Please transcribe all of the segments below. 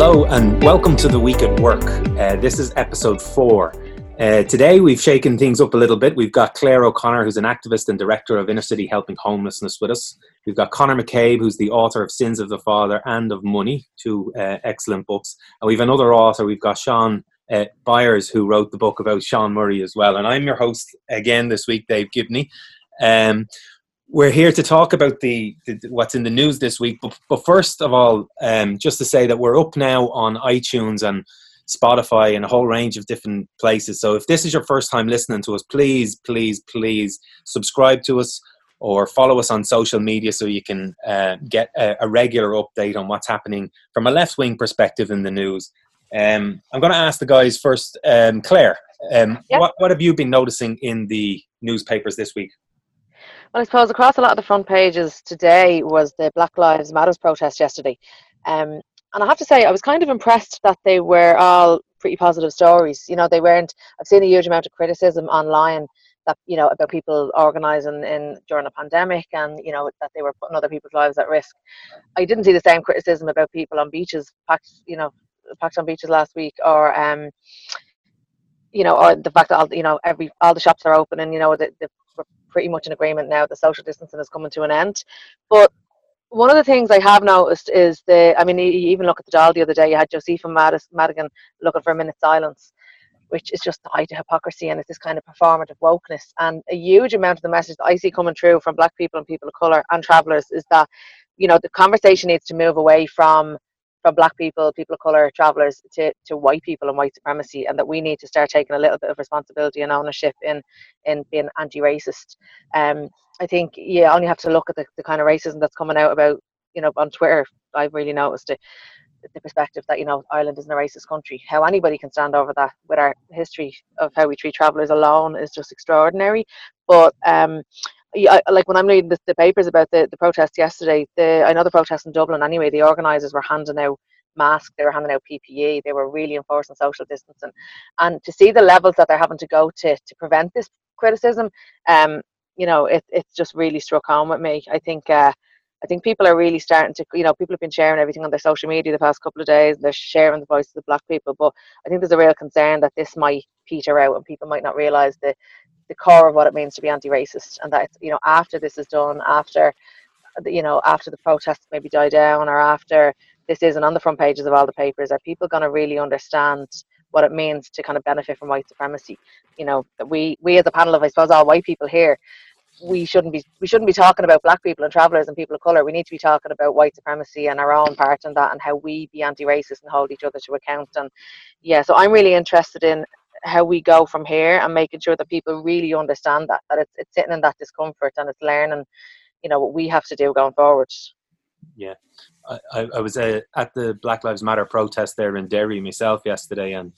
Hello and welcome to the week at work. Uh, this is episode four. Uh, today we've shaken things up a little bit. We've got Clare O'Connor, who's an activist and director of Inner City Helping Homelessness, with us. We've got Conor McCabe, who's the author of Sins of the Father and of Money, two uh, excellent books. And we've another author. We've got Sean uh, Byers, who wrote the book about Sean Murray as well. And I'm your host again this week, Dave Gibney. Um, we're here to talk about the, the, what's in the news this week. But, but first of all, um, just to say that we're up now on iTunes and Spotify and a whole range of different places. So if this is your first time listening to us, please, please, please subscribe to us or follow us on social media so you can uh, get a, a, regular update on what's happening from a left wing perspective in the news. Um, I'm going to ask the guys first. Um, Clare, um, yep. what, what have you been noticing in the newspapers this week? Well, I suppose across a lot of the front pages today was the Black Lives Matters protest yesterday. Um, and I have to say, I was kind of impressed that they were all pretty positive stories. You know, they weren't, I've seen a huge amount of criticism online that, you know, about people organising in during a pandemic and, you know, that they were putting other people's lives at risk. I didn't see the same criticism about people on beaches packed, you know, packed on beaches last week or, um, you know, or the fact that all, you know every all the shops are open and you know the, the pretty much in agreement now. The social distancing is coming to an end. But one of the things I have noticed is the, I mean, you even look at the Dáil the other day, you had Josepha Madigan looking for a minute's silence, which is just the height of hypocrisy and it's this kind of performative wokeness. And a huge amount of the message that I see coming through from black people and people of colour and travellers is that, you know, the conversation needs to move away from from black people, people of colour, travellers to, to white people and white supremacy, and that we need to start taking a little bit of responsibility and ownership in in being anti-racist. Um, I think you only have to look at the, the kind of racism that's coming out about you know on Twitter. I've really noticed it the perspective that you know Ireland isn't a racist country. How anybody can stand over that with our history of how we treat travellers alone is just extraordinary. But um, yeah, like when I'm reading the, the, papers about the, the protest yesterday, the another protest in Dublin anyway, the organisers were handing out masks, they were handing out PPE, they were really enforcing social distancing. And to see the levels that they're having to go to to prevent this criticism, um, you know, it, it's just really struck home with me. I think uh, I think people are really starting to, you know, people have been sharing everything on their social media the past couple of days. They're sharing the voices of black people, but I think there's a real concern that this might peter out and people might not realise the the core of what it means to be anti-racist, and that you know after this is done, after you know after the protests maybe die down, or after this isn't on the front pages of all the papers, are people going to really understand what it means to kind of benefit from white supremacy? You know, we we as a panel of I suppose all white people here we shouldn't be we shouldn't be talking about black people and travelers and people of color we need to be talking about white supremacy and our own part in that and how we be anti-racist and hold each other to account and yeah so i'm really interested in how we go from here and making sure that people really understand that that it's, it's sitting in that discomfort and it's learning you know what we have to do going forward. Yeah. I, I was uh, at the black lives matter protest there in derry myself yesterday and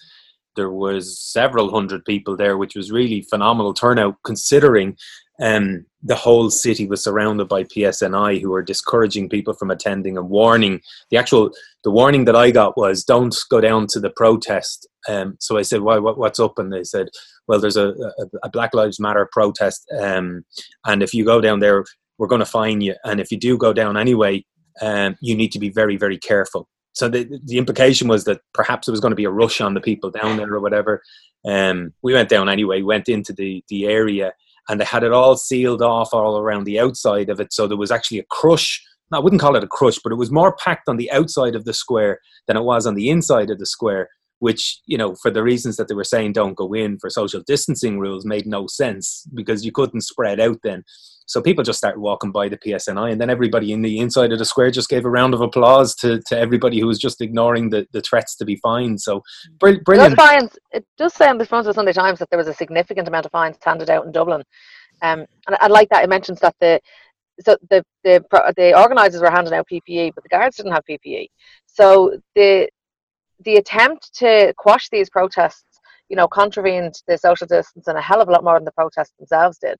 there was several hundred people there which was really phenomenal turnout considering um, the whole city was surrounded by PSNI who were discouraging people from attending and warning. The actual the warning that I got was don't go down to the protest. Um, so I said, "Why? What, what's up?" And they said, "Well, there's a, a, a Black Lives Matter protest, um, and if you go down there, we're going to fine you. And if you do go down anyway, um, you need to be very, very careful." So the the implication was that perhaps there was going to be a rush on the people down there or whatever. Um, we went down anyway. Went into the the area and they had it all sealed off all around the outside of it. So there was actually a crush. I wouldn't call it a crush, but it was more packed on the outside of the square than it was on the inside of the square. Which you know, for the reasons that they were saying, don't go in for social distancing rules, made no sense because you couldn't spread out then. So people just started walking by the PSNI, and then everybody in the inside of the square just gave a round of applause to, to everybody who was just ignoring the, the threats to be fined. So brilliant. It does, fines, it does say on the front of the Sunday Times that there was a significant amount of fines handed out in Dublin. Um, and I, like that. It mentions that the so the the the organisers were handing out PPE, but the guards didn't have PPE. So the the attempt to quash these protests, you know, contravened the social distance and a hell of a lot more than the protests themselves did.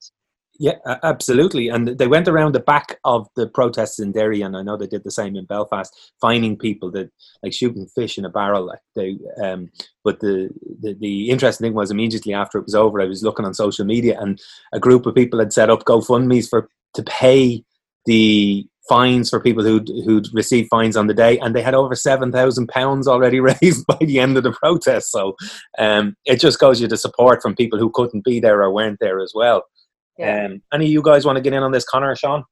Yeah, absolutely. And they went around the back of the protests in Derry, and I know they did the same in Belfast, finding people that like shooting fish in a barrel. Like they, um, but the, the the interesting thing was immediately after it was over, I was looking on social media, and a group of people had set up GoFundmes for to pay the fines for people who'd who'd received fines on the day, and they had over seven thousand pounds already raised by the end of the protest. So um, it just goes you the support from people who couldn't be there or weren't there as well. Yeah. Um, any of you guys want to get in on this, Conor or Sean?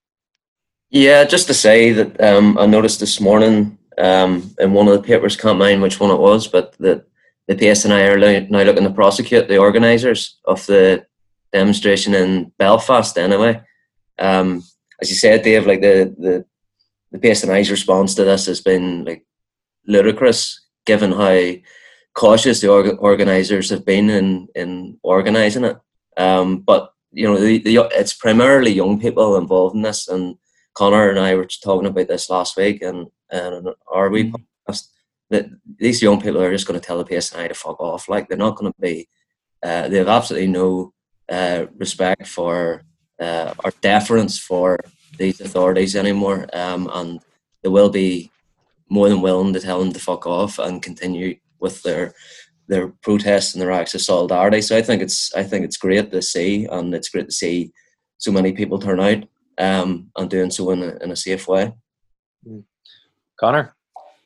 Yeah, just to say that um, I noticed this morning um, in one of the papers, can't mind which one it was, but that the PSNI are now looking to prosecute the organisers of the demonstration in Belfast. Anyway, um, as you said, Dave, like the the the PSNI's response to this has been like ludicrous, given how cautious the org- organisers have been in in organising it. Um, but you know, the, the, it's primarily young people involved in this, and Conor and I were talking about this last week, and and our we mm. podcast that these young people are just going to tell the PSNI to fuck off. Like they're not going to be. Uh, they have absolutely no uh, respect for uh, or deference for these authorities anymore, um, and they will be more than willing to tell them to fuck off and continue with their their protests and their acts of solidarity. So I think it's I think it's great to see, and it's great to see so many people turn out um, and doing so in a, in a safe way. Mm. Conor.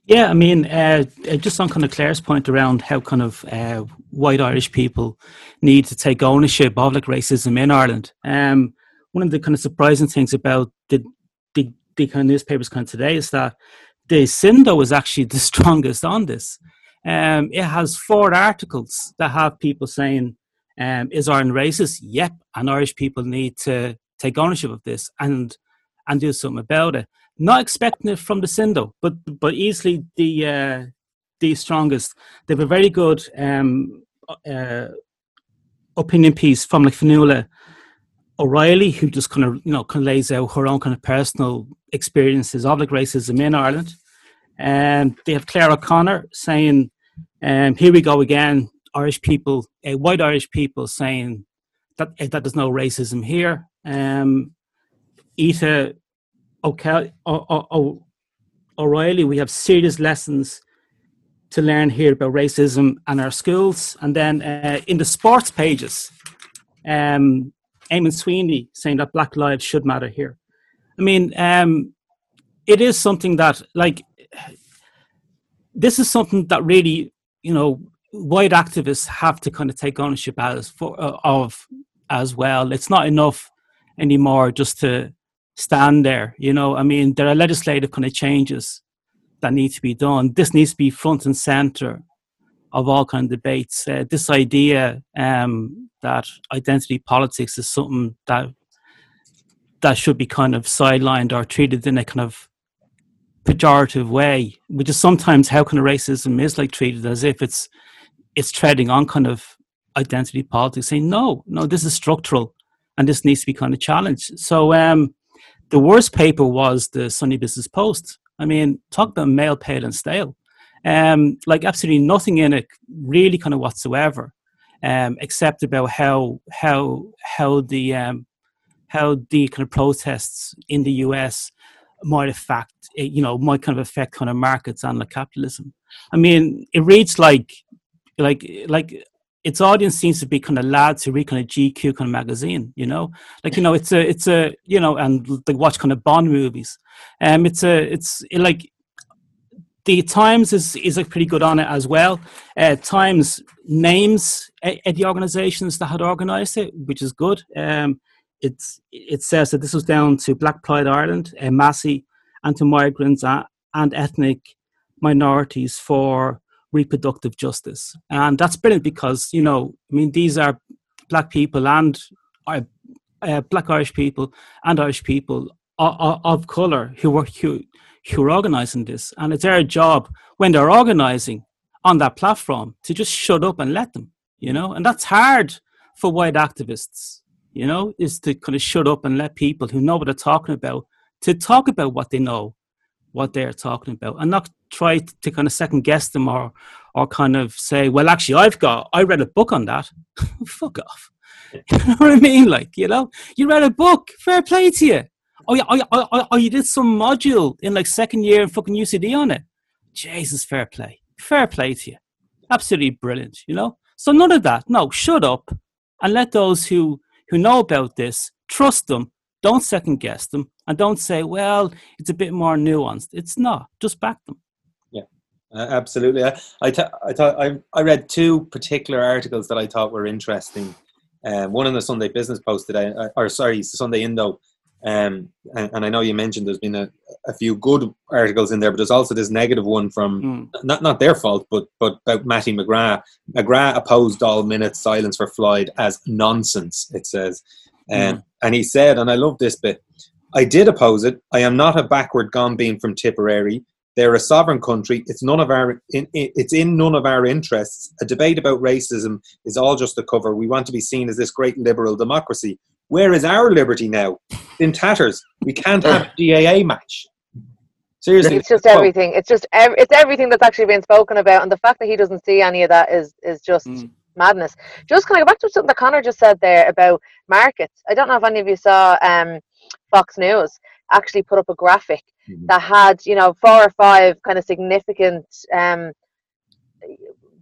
Yeah, I mean, uh, uh, just on kind of Clare's point around how kind of uh, white Irish people need to take ownership of like racism in Ireland. Um, one of the kind of surprising things about the, the, the kind of newspapers kind of today is that the Sindo is actually the strongest on this. Um, it has four articles that have people saying, um, "Is Ireland racist?" Yep, and Irish people need to take ownership of this and and do something about it. Not expecting it from the Sindo, but but easily the uh, the strongest. They have a very good um, uh, opinion piece from like Fionnuala O'Reilly, who just kind of you know kind of lays out her own kind of personal experiences of like racism in Ireland. And they have Clare O'Connor saying, um, "Here we go again, Irish people, uh, white Irish people saying that uh, that there's no racism here." Um, Ita O'Reilly, we have serious lessons to learn here about racism and our schools. And then uh, in the sports pages, um, Eamonn Sweeney saying that Black lives should matter here. I mean, um, it is something that, like, this is something that really, you know, white activists have to kind of take ownership as for, uh, of as well. It's not enough anymore just to stand there. You know, I mean, there are legislative kind of changes that need to be done. This needs to be front and center of all kind of debates. Uh, this idea um, that identity politics is something that that should be kind of sidelined or treated in a kind of pejorative way, which is sometimes how kind of racism is like treated as if it's it's treading on kind of identity politics, saying no, no, this is structural and this needs to be kind of challenged. So um, the worst paper was the Sunday Business Post. I mean, talk about male, pale, and stale. Um, like absolutely nothing in it, really, kind of whatsoever, um, except about how how how the um, how the kind of protests in the U.S. might affect, eh, you know, might kind of affect kind of markets and like capitalism. I mean, it reads like like like its audience seems to be kind of lads who read kind of GQ kind of magazine, you know, like you know, it's a, it's a, you know, and they watch kind of Bond movies. Um, it's a, it's it like the Times is is pretty good on it as well. Uh, Times names uh, the organisations that had organised it, which is good. Um, it's it says that this was down to Black Pride Ireland, uh, MASI, and to migrants and ethnic minorities for reproductive justice. And that's brilliant because, you know, I mean, these are black people and uh, uh, black Irish people and Irish people of, of colour who are who, who are organising this. And it's their job when they're organising on that platform to just shut up and let them, you know, and that's hard for white activists, you know, is to kind of shut up and let people who know what they're talking about to talk about what they know what they're talking about and not try to kind of second guess them or or kind of say, well, actually, I've got I read a book on that. Fuck off. You know what I mean? Like, you know, you read a book. Fair play to you. Oh yeah, oh, oh, oh, oh you did some module in like second year in fucking UCD on it. Jesus, fair play. Fair play to you. Absolutely brilliant. You know. So none of that. No, shut up and let those who who know about this trust them Don't second guess them and don't say, well, it's a bit more nuanced. It's not. Just back them. Yeah, uh, absolutely. I, I, th- I thought I, I read two particular articles that I thought were interesting. Um, one in the Sunday Business Post today, uh, or sorry, Sunday Indo, um, and, and, I know you mentioned there's been a, a, few good articles in there, but there's also this negative one from mm. not not their fault, but but about Mattie McGrath. McGrath opposed all minutes silence for Floyd as nonsense. It says, um, mm. and he said, and I love this bit. I did oppose it. I am not a backward gombeen from Tipperary. They're a sovereign country. It's none of our. In, it's in none of our interests. A debate about racism is all just a cover. We want to be seen as this great liberal democracy. Where is our liberty now? In tatters. We can't have a GAA match. Seriously, it's just everything. It's just ev- it's everything that's actually been spoken about, and the fact that he doesn't see any of that is is just mm. madness. Just can I go back to something that Conor just said there about markets? I don't know if any of you saw um, Fox News actually put up a graphic mm-hmm. that had you know four or five kind of significant. Um,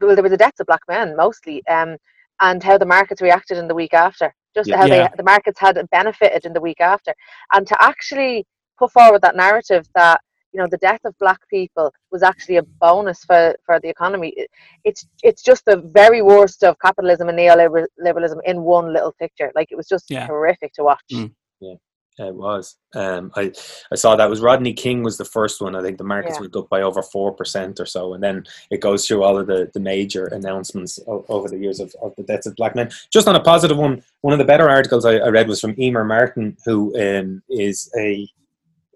well, there were the deaths of black men mostly, um, and how the markets reacted in the week after just yeah. how they, the markets had benefited in the week after. And to actually put forward that narrative that you know the death of black people was actually a bonus for, for the economy it's it's just the very worst of capitalism and neoliberalism in one little picture like it was just yeah. horrific to watch mm. It was. Um, I I saw that was Rodney King was the first one. I think the markets yeah. went up by over four percent or so, and then it goes through all of the, the major announcements over the years of, of the deaths of black men. Just on a positive one, one of the better articles I, I read was from Emer Martin, who um, is a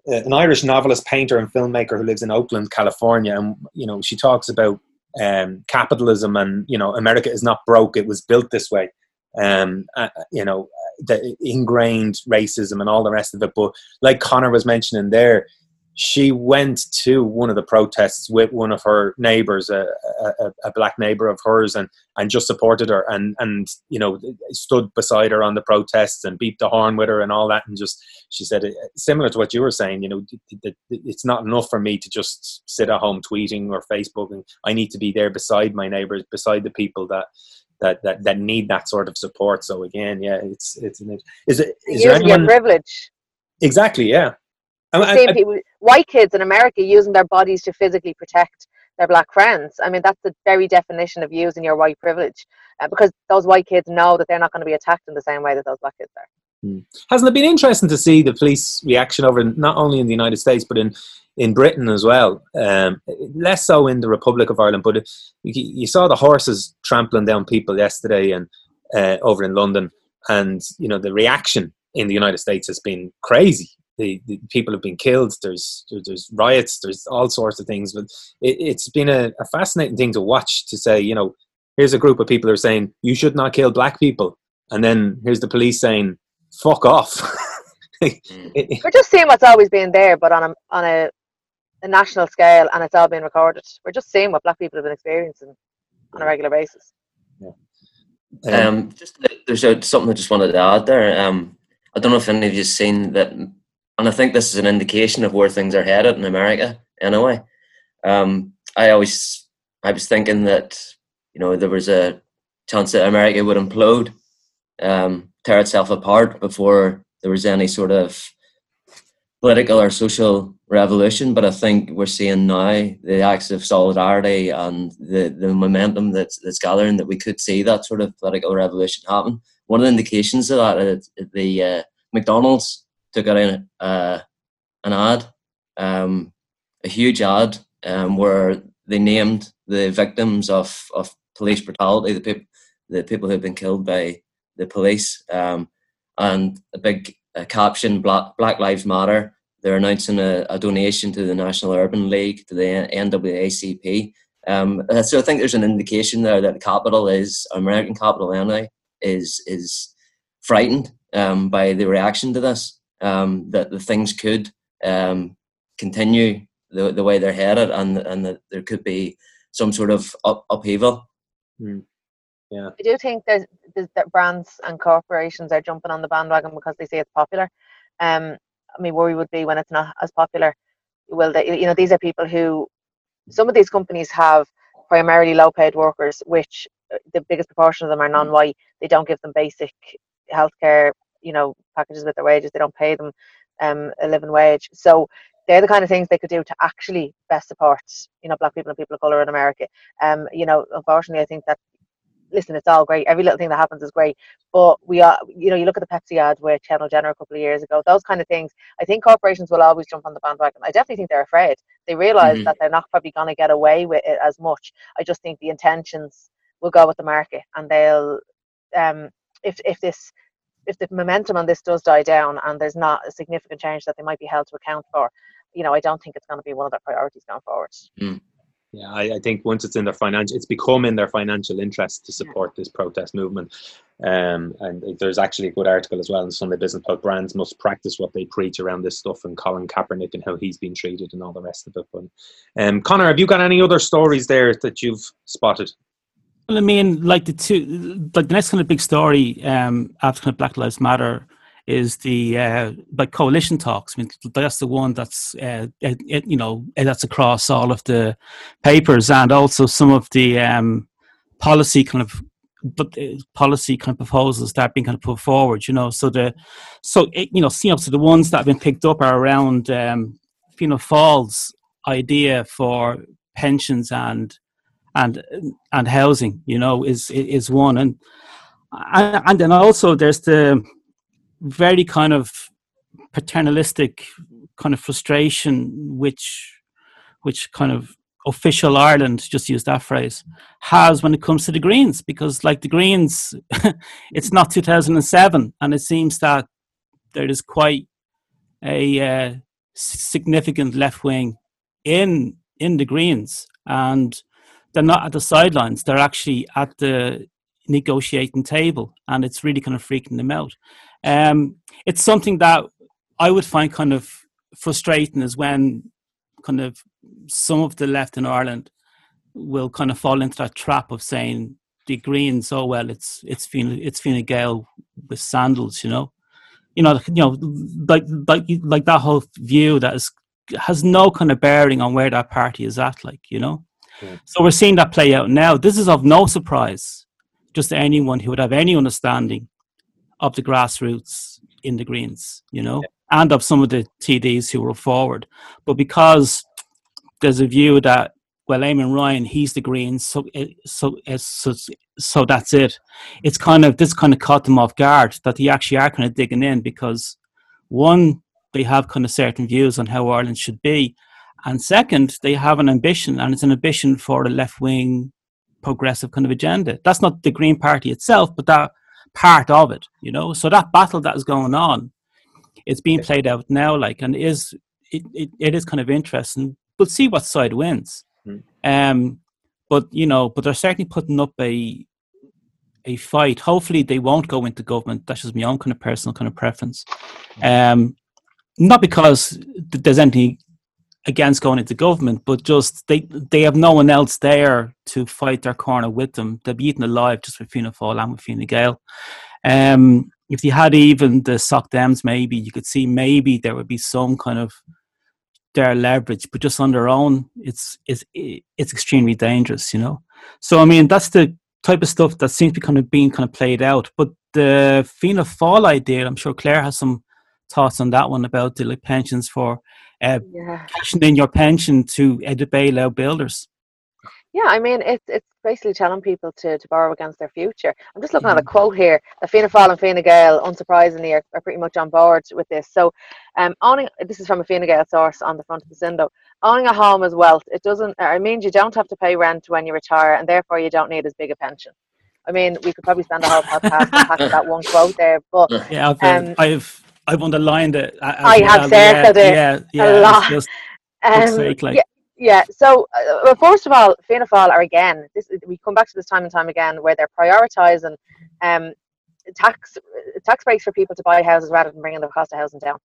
an Irish novelist, painter, and filmmaker who lives in Oakland, California, and you know she talks about um, capitalism and you know America is not broke; it was built this way. Um, uh, you know, the ingrained racism and all the rest of it. But like Conor was mentioning there, she went to one of the protests with one of her neighbors, a, a, a, black neighbor of hers, and, and just supported her and, and, you know, stood beside her on the protests and beat the horn with her and all that. And just, she said, uh, similar to what you were saying, you know, it's not enough for me to just sit at home tweeting or Facebooking. I need to be there beside my neighbors, beside the people that, that, that, that need that sort of support. So again, yeah, it's it's an, is it is using anyone, your privilege. Exactly. Yeah. I, I, people, white kids in America using their bodies to physically protect their black friends. I mean, that's the very definition of using your white privilege, uh, because those white kids know that they're not going to be attacked in the same way that those black kids are. Hmm. Hasn't it been interesting to see the police reaction over not only in the United States but in in Britain as well. Um, less so in the Republic of Ireland, but you, saw the horses trampling down people yesterday and uh, over in London, and you know the reaction in the United States has been crazy. The, the people have been killed. There's there's riots. There's all sorts of things. But it, has been a, a fascinating thing to watch. To say, you know, here's a group of people who are saying you should not kill black people, and then here's the police saying fuck off. We're just seeing what's always been there, but on a on a a national scale and it's all being recorded. We're just seeing what black people have been experiencing on a regular basis. Yeah. Um, just there's something I just wanted to add there. Um, I don't know if any of you've seen that, and I think this is an indication of where things are headed in America. Anyway, um, I always I was thinking that you know there was a chance that America would implode, um, tear itself apart before there was any sort of political or social revolution, but I think we're seeing now the acts of solidarity and the, the momentum that's, that's gathering that we could see that sort of political revolution happen. One of the indications of that is the uh, McDonald's took out an, uh, an ad, um, a huge ad, um, where they named the victims of, of police brutality, the people the people who've been killed by the police, um, and a big uh, caption: Black, Black Lives Matter they're announcing a, a, donation to the National Urban League, to the NAACP. Um, so I think there's an indication there that the capital is American capital anyway is is frightened um, by the reaction to this. Um, that the things could um, continue the, the way they're headed, and and that there could be some sort of up, upheaval. Mm. Yeah, I do think that that brands and corporations are jumping on the bandwagon because they say it's popular. Um, I mean, worry would be when it's not as popular. Well, they, you know, these are people who, some of these companies have primarily low-paid workers, which uh, the biggest proportion of them are non-white. They don't give them basic healthcare. you know packages with their wages. They don't pay them um, a living wage. So they're the kind of things they could do to actually best support you know black people and people of color in America. Um, you know, unfortunately, I think that listen, it's all great. Every little thing that happens is great. But we are, you know, you look at the Pepsi ad with Kendall Jenner a couple of years ago, those kind of things. I think corporations will always jump on the bandwagon. I definitely think they're afraid. They realize mm-hmm. that they're not probably going to get away with it as much. I just think the intentions will go with the market and they'll, um, if, if this, if the momentum on this does die down and there's not a significant change that they might be held to account for, you know, I don't think it's going to be one of their priorities going forward. Mm. Yeah, I, I, think once it's in their financial, it's become in their financial interest to support yeah. this protest movement. Um, and there's actually a good article as well in Sunday Business about brands must practice what they preach around this stuff, and Colin Kaepernick and how he's been treated and all the rest of it. But um, Conor, have you got any other stories there that you've spotted? Well, I mean, like the two, like the next kind of big story um, after kind of Black Lives Matter is the uh, like coalition talks. I mean, that's the one that's uh, it, you know that's across all of the papers and also some of the um, policy kind of but uh, policy kind of proposals that have been kind of put forward. You know, so the so it, you know, so the ones that have been picked up are around um, Fianna Fáil's idea for pensions and and and housing. You know, is is one and and then also there's the very kind of paternalistic kind of frustration which which kind of official Ireland, just use that phrase, has when it comes to the Greens, because like the Greens, it's not 2007, and it seems that there is quite a uh, significant left wing in in the Greens, and they're not at the sidelines; they're actually at the negotiating table, and it's really kind of freaking them out. Um, it's something that I would find kind of frustrating is when kind of some of the left in Ireland will kind of fall into that trap of saying the Greens, oh well, it's it's Fine, it's Fine Gael with sandals, you know, you know, you know, like like like that whole view that is has no kind of bearing on where that party is at, like you know. Yeah. So we're seeing that play out now. This is of no surprise, just to anyone who would have any understanding of the grassroots in the Greens, you know, yeah. and of some of the TDs who were forward. But because there's a view that well, Eamon Ryan, he's the Greens, so eh, so eh, so so that's it. It's kind of this kind of caught them off guard that they actually are kind of digging in because one, they have kind of certain views on how Ireland should be, and second, they have an ambition, and it's an ambition for a left wing progressive kind of agenda. That's not the Green Party itself, but that part of it, you know. So that battle that is going on, it's being played out now, like, and is it, it, it is kind of interesting. We'll see what side wins. Mm. Um, but you know, but they're certainly putting up a a fight. Hopefully, they won't go into government. That's just my own kind of personal kind of preference. Um, not because there's anything against going into government, but just they they have no one else there to fight their corner with them. They'll be eaten alive just with Fianna Fáil and with Fine Gael. Um, if you had even the Soc Dems, maybe you could see maybe there would be some kind of their leverage, but just on their own, it's it's it's extremely dangerous, you know. So I mean, that's the type of stuff that seems to be kind of being kind of played out. But the Fianna Fáil idea, I'm sure Clare has some thoughts on that one about the like, pensions for uh, yeah. cashing in your pension to uh, the bailout builders. Yeah, I mean, it's it's basically telling people to, to borrow against their future. I'm just looking mm-hmm. at a quote here. The Fianna Fáil and Fine Gael, unsurprisingly, are, are pretty much on board with this. So, um, owning this is from a Fine Gael source on the front of the Sindo. Owning a home is wealth. It doesn't. It means you don't have to pay rent when you retire, and therefore you don't need as big a pension. I mean, we could probably spend a whole podcast on that one quote there, but yeah, I've, um, I've I've underlined it. I have circled it yeah, yeah, a lot. Just, um, sake, like. yeah, yeah. So, uh, well, first of all, Fianna Fáil are again. This we come back to this time and time again where they're prioritising um, tax tax breaks for people to buy houses rather than bringing the cost of housing down.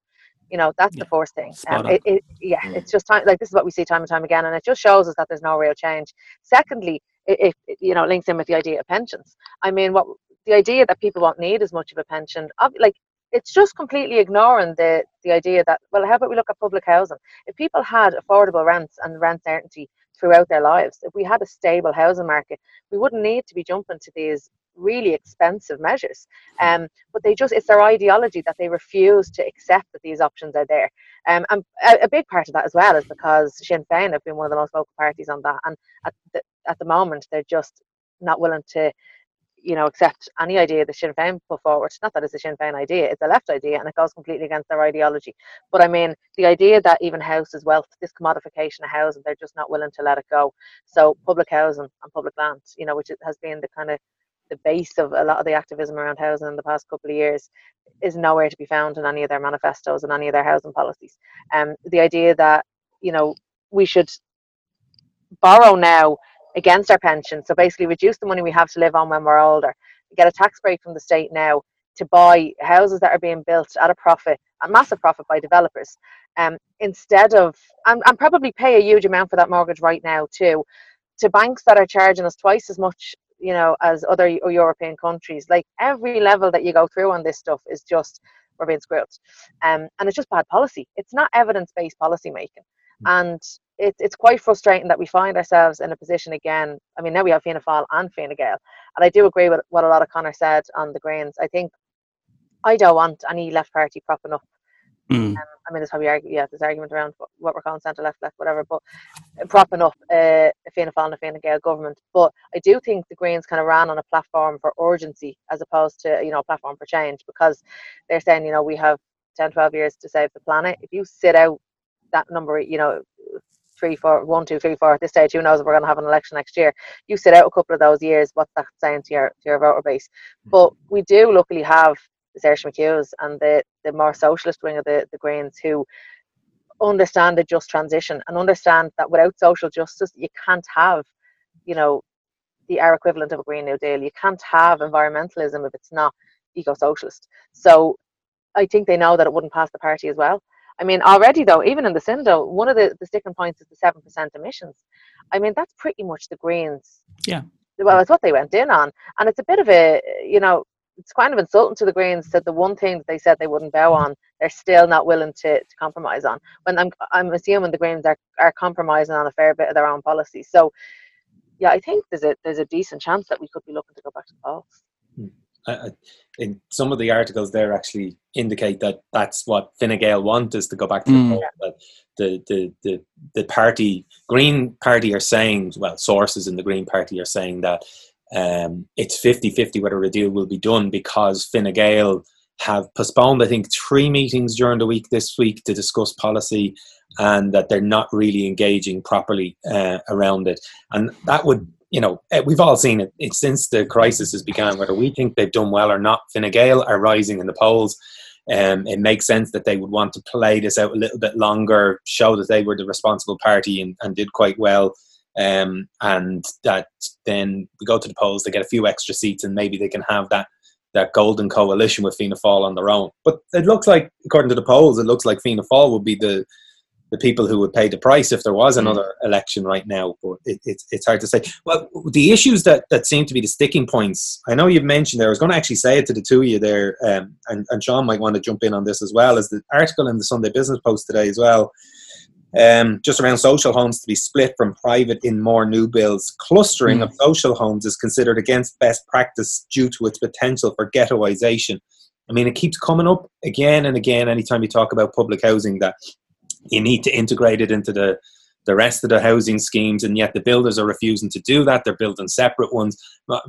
You know, that's yeah, the first thing. Um, it, it, yeah, mm. it's just time. Like this is what we see time and time again, and it just shows us that there's no real change. Secondly, it, it you know links in with the idea of pensions. I mean, what the idea that people won't need as much of a pension, like it's just completely ignoring the the idea that well how about we look at public housing if people had affordable rents and rent certainty throughout their lives if we had a stable housing market we wouldn't need to be jumping to these really expensive measures. Um, but they just, it's their ideology that they refuse to accept that these options are there. Um, and a, a, big part of that as well is because Sinn Féin have been one of the most vocal parties on that. And at the, at the moment, they're just not willing to you know, accept any idea that Sinn Féin put forward. Not that it's a Sinn Féin idea, it's a left idea and it goes completely against their ideology. But I mean, the idea that even houses wealth, this commodification of housing, they're just not willing to let it go. So public housing and public land, you know, which has been the kind of the base of a lot of the activism around housing in the past couple of years, is nowhere to be found in any of their manifestos and any of their housing policies. Um, the idea that, you know, we should borrow now against our pension. So basically, reduce the money we have to live on when we're older. Get a tax break from the state now to buy houses that are being built at a profit, a massive profit by developers, um, instead of and, and probably pay a huge amount for that mortgage right now too, to banks that are charging us twice as much, you know, as other European countries. Like every level that you go through on this stuff is just we're being screwed, um, and it's just bad policy. It's not evidence-based policy making. And it, it's quite frustrating that we find ourselves in a position again. I mean, now we have Fianna Fáil and Fine Gael, and I do agree with what a lot of Conor said on the Greens. I think I don't want any left party propping up. Mm. Um, I mean, there's probably argue, yeah, there's argument around what, what we're calling centre left, left, whatever, but propping up uh, a Fianna Fáil and a Fine Gael government. But I do think the Greens kind of ran on a platform for urgency as opposed to you know a platform for change because they're saying you know we have 10, 12 years to save the planet. If you sit out that number, you know, three, four, one, two, three, four. At this stage, who knows if we're going to have an election next year? You sit out a couple of those years. What's that saying to your to your voter base? Hmm. But we do luckily have the Saoirse McHughs and the the more socialist wing of the the Greens who understand the just transition and understand that without social justice, you can't have, you know, the our equivalent of a Green New Deal. You can't have environmentalism if it's not eco-socialist. So I think they know that it wouldn't pass the party as well. I mean, already though, even in the Sindo, one of the, the sticking points is the seven percent emissions. I mean, that's pretty much the Greens. Yeah. Well, that's what they went in on, and it's a bit of a, you know, it's kind of insulting to the Greens that the one thing that they said they wouldn't bow on, they're still not willing to, to compromise on. When I'm, I'm assuming the Greens are, are compromising on a fair bit of their own policy. So, yeah, I think there's a there's a decent chance that we could be looking to go back to the polls. Hmm. I, in some of the articles there actually indicate that that's what Fine Gael want is to go back to mm. the, the, the, the, the party, Green Party are saying, well, sources in the Green Party are saying that um, it's 50-50 whether a deal will be done because Fine Gael have postponed, I think, three meetings during the week this week to discuss policy and that they're not really engaging properly uh, around it. And that would you know, eh, we've all seen it. It's since the crisis has begun, whether we think they've done well or not. Fine Gael are rising in the polls. Um, it makes sense that they would want to play this out a little bit longer, show that they were the responsible party and, and did quite well. Um, and that then we go to the polls, they get a few extra seats, and maybe they can have that that golden coalition with Fianna Fáil on their own. But it looks like, according to the polls, it looks like Fianna Fáil would be the the people who would pay the price if there was mm. another election right now. But it, it, it's hard to say. Well, the issues that, that seem to be the sticking points, I know you've mentioned there, I was going to actually say it to the two of you there, um, and, and Sean might want to jump in on this as well, as the article in the Sunday Business Post today as well. Um, just around social homes to be split from private in more new builds. Clustering mm. of social homes is considered against best practice due to its potential for ghettoization. I mean, it keeps coming up again and again anytime you talk about public housing that you need to integrate it into the the rest of the housing schemes, and yet the builders are refusing to do that. They're building separate ones.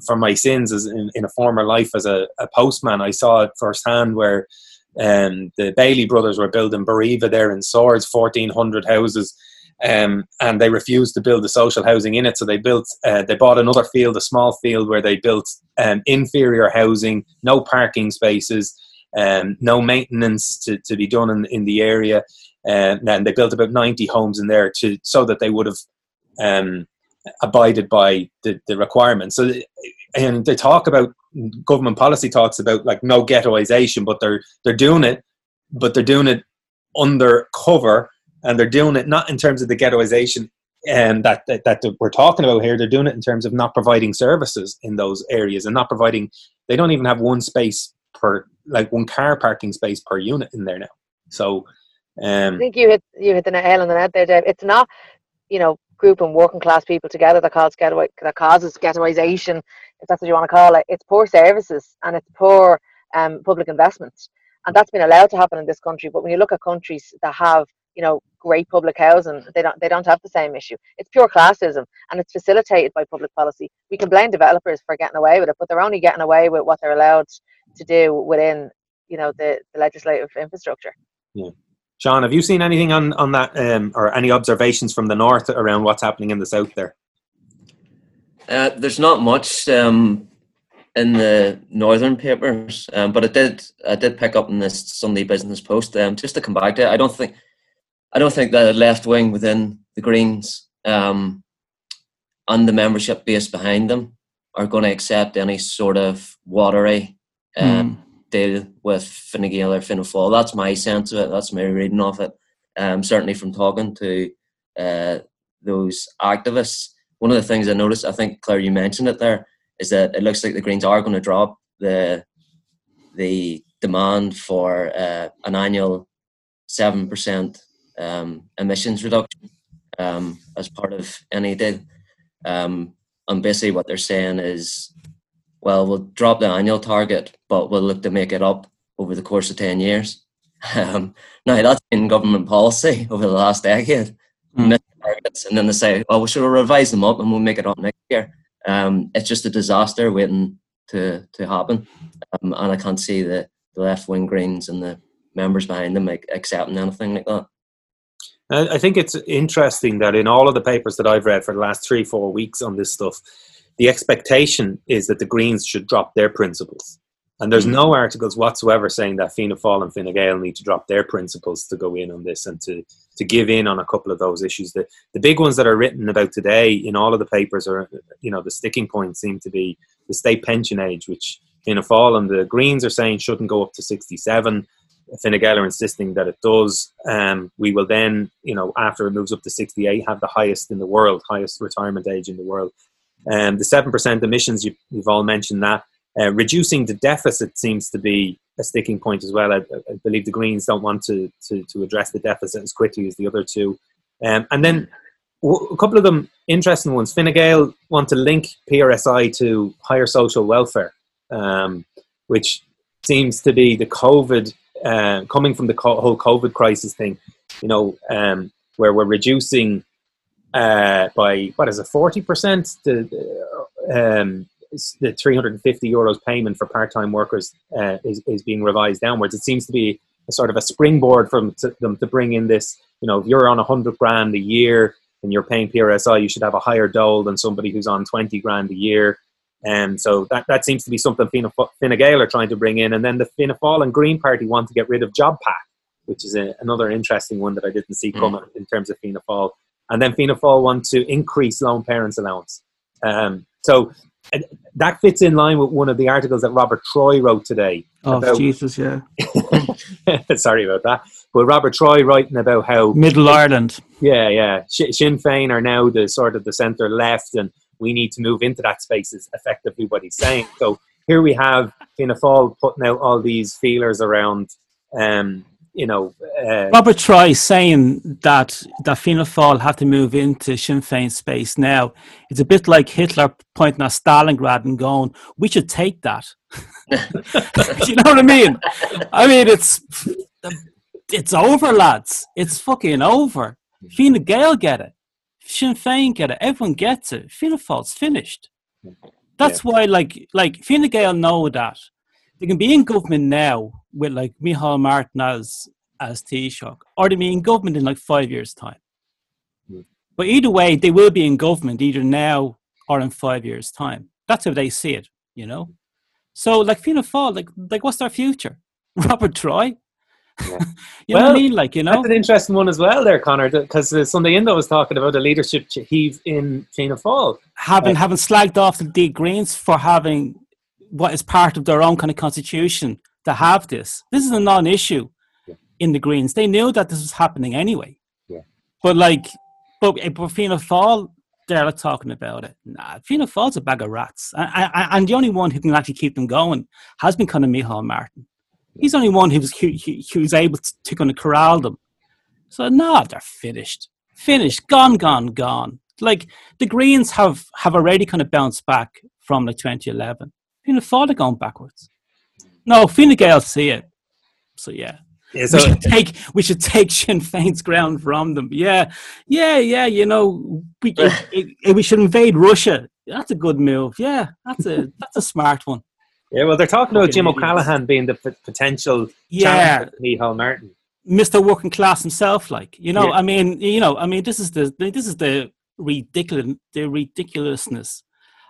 For my sins, as in, in a former life as a, a, postman, I saw it firsthand where um, the Bailey brothers were building Bariva there in Swords, fourteen hundred houses. Um, and they refused to build the social housing in it. So they built, uh, they bought another field, a small field where they built um, inferior housing, no parking spaces, um, no maintenance to, to be done in, in the area and then they built about 90 homes in there to so that they would have um, abided by the, the requirements. So, and they talk about government policy talks about like no ghettoization, but they're they're doing it, but they're doing it under cover, and they're doing it not in terms of the ghettoization and that, that that we're talking about here. They're doing it in terms of not providing services in those areas and not providing. They don't even have one space per like one car parking space per unit in there now. So um, I think you hit you hit the nail on the head there, Dave. It's not, you know, grouping working class people together that causes getaway that causes ghettoization, if that's what you want to call it. It's poor services and it's poor um, public investment, and that's been allowed to happen in this country. But when you look at countries that have you know great public housing, they don't they don't have the same issue. It's pure classism, and it's facilitated by public policy. We can blame developers for getting away with it, but they're only getting away with what they're allowed to do within you know the, the legislative infrastructure. Yeah. Sean, have you seen anything on on that, um, or any observations from the north around what's happening in the south there? Uh, there's not much um, in the northern papers, um, but I did I did pick up in this Sunday Business Post. Um, just to come back to it, I don't think I don't think that the left wing within the Greens um, and the membership base behind them are going to accept any sort of watery um, mm. deal with Fine Gael or Fianna Fáil. That's my sense of it. That's my reading of it. Um, certainly from talking to uh, those activists. One of the things I noticed, I think Clare, you mentioned it there, is that it looks like the Greens are going to drop the the demand for uh, an annual seven percent um, emissions reduction um, as part of any deal. Um, and basically, what they're saying is, well, we'll drop the annual target, but we'll look to make it up over the course of 10 years. Um, now, that's been government policy over the last decade. Mm. Targets, and then they say, oh, we should revise them up and we'll make it up next year. Um, it's just a disaster waiting to, to happen. Um, and I can't see the, the left wing Greens and the members behind them like, accepting anything like that. I think it's interesting that in all of the papers that I've read for the last three, four weeks on this stuff, the expectation is that the Greens should drop their principles. And there's mm. no articles whatsoever saying that Fianna Fáil and Fine Gael need to drop their principles to go in on this and to, to give in on a couple of those issues. The, the big ones that are written about today in all of the papers are, you know, the sticking points seem to be the state pension age, which Fianna Fáil and the Greens are saying shouldn't go up to 67. Fine Gael are insisting that it does. Um, we will then, you know, after it moves up to 68, have the highest in the world, highest retirement age in the world. Um, the 7% emissions, you, have all mentioned that. Uh, reducing the deficit seems to be a sticking point as well. I, I believe the Greens don't want to, to, to, address the deficit as quickly as the other two. Um, and then a couple of them interesting ones. Fine Gael want to link PRSI to higher social welfare, um, which seems to be the COVID uh, coming from the co- whole COVID crisis thing, you know, um, where we're reducing uh, by what is it, forty percent the um, the three hundred and fifty euros payment for part time workers uh, is is being revised downwards. It seems to be a sort of a springboard for them to bring in this. You know, if you're on hundred grand a year and you're paying PRSI, you should have a higher dole than somebody who's on twenty grand a year. And um, so that, that seems to be something Fianna, Fine Gael are trying to bring in. And then the Fianna Fáil and Green Party want to get rid of JobPath, which is a, another interesting one that I didn't see hmm. coming mm. in terms of Fianna Fáil. And then Fianna Fáil want to increase lone parents allowance. Um, so that fits in line with one of the articles that Robert Troy wrote today. Oh, about, Jesus, yeah. sorry about that. But Robert Troy writing about how Middle Ireland. Yeah, yeah. Sinn Féin are now the sort of the centre left, and we need to move into that space is effectively what he's saying. So here we have Fianna Fáil putting out all these feelers around, um, you know. Uh, Robert Troy saying that that Fianna Fáil have to move into Sinn Féin space now. It's a bit like Hitler pointing at Stalingrad and going, "We should take that." you know what I mean? I mean, it's it's over, lads. It's fucking over. Fine Gael get it. Sinn Féin get it. Everyone gets it. Fianna Fáil's finished. That's yeah. why, like, like Fine Gael know that they can be in government now with like Micheál Martin as as Taoiseach, or they be in government in like five years' time. Mm. But either way, they will be in government either now or in five years' time. That's how they see it, you know. So, like Fianna Fáil, like, like what's their future? Robert Troy, yeah. you well, know what I mean? Like, you know, that's an interesting one as well, there, Conor, because uh, Sunday Indo was talking about the leadership heave in Fianna Fáil, having uh, having slagged off the Greens for having what is part of their own kind of constitution to have this. This is a non-issue yeah. in the Greens. They knew that this was happening anyway. Yeah. But like, but, but Fianna Fáil, they're not talking about it. Nah, Fianna Fáil's a bag of rats, and, and, and the only one who can actually keep them going has been kind of Micheál Martin. He's only one who was who, who was able to, to kind of corral them. So no, they're finished, finished, gone, gone, gone. Like the Greens have have already kind of bounced back from like 2011. Fianna Fáil are going backwards. No, Fine Gael see it. So yeah. Yeah, so we should take we should take Sinn Féin's ground from them. Yeah, yeah, yeah. You know, we it, it, we should invade Russia. That's a good move. Yeah, that's a that's a smart one. Yeah, well, they're talking about Jim idiots. O'Callaghan being the p- potential Yeah, Micheál Martin. Mr. Working Class himself. Like you know, Yeah. I mean, you know, I mean, this is the this is the ridiculous the ridiculousness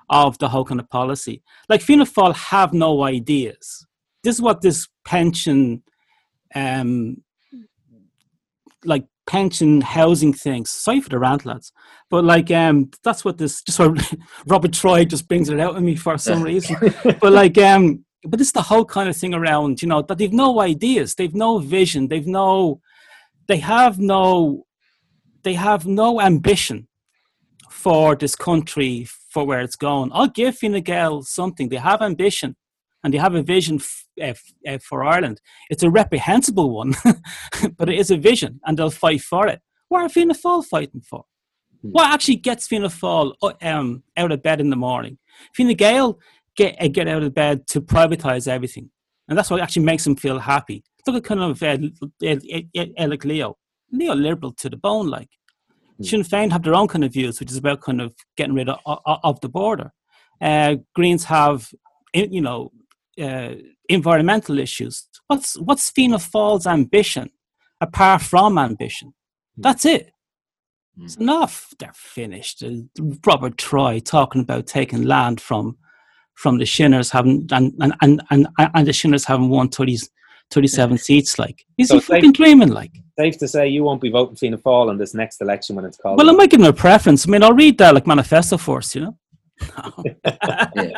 of the whole kind of policy. Like Fianna Fáil have no ideas. This is what this pension, um, like pension housing things. Sorry for the rant, lads, but like um, that's what this. Just what Robert Troy just brings it out of me for some reason. but like um, but it's the whole kind of thing around, you know, that they've no ideas, they've no vision, they've no, they have no, they have no ambition for this country for where it's going. I'll give Fine Gael something. They have ambition and they have a vision f- uh, f- uh, for Ireland. It's a reprehensible one, but it is a vision and they'll fight for it. What are Fianna Fáil fighting for? What actually gets Fianna Fáil uh, um, out of bed in the morning? Fine Gael get, uh, get out of bed to privatise everything. And that's what actually makes them feel happy. Look at kind of uh, uh, uh, like Leo. Leo liberal to the bone, like. Sinn Féin have their own kind of views, which is about kind of getting rid of, of, of the border. Uh, Greens have, you know, uh, environmental issues. What's what's Fianna Fáil's ambition apart from ambition? That's it. It's enough. They're finished. Uh, Robert Troy talking about taking land from from the Shinners having and and and and, and the Shinners having won 30, 37 seats. Like, is So he fucking dreaming? Like, Safe to say you won't be voting Fianna Fáil in this next election when it's called. well, I might give him a preference. I mean, I'll read that like manifesto for us, you know. Yeah.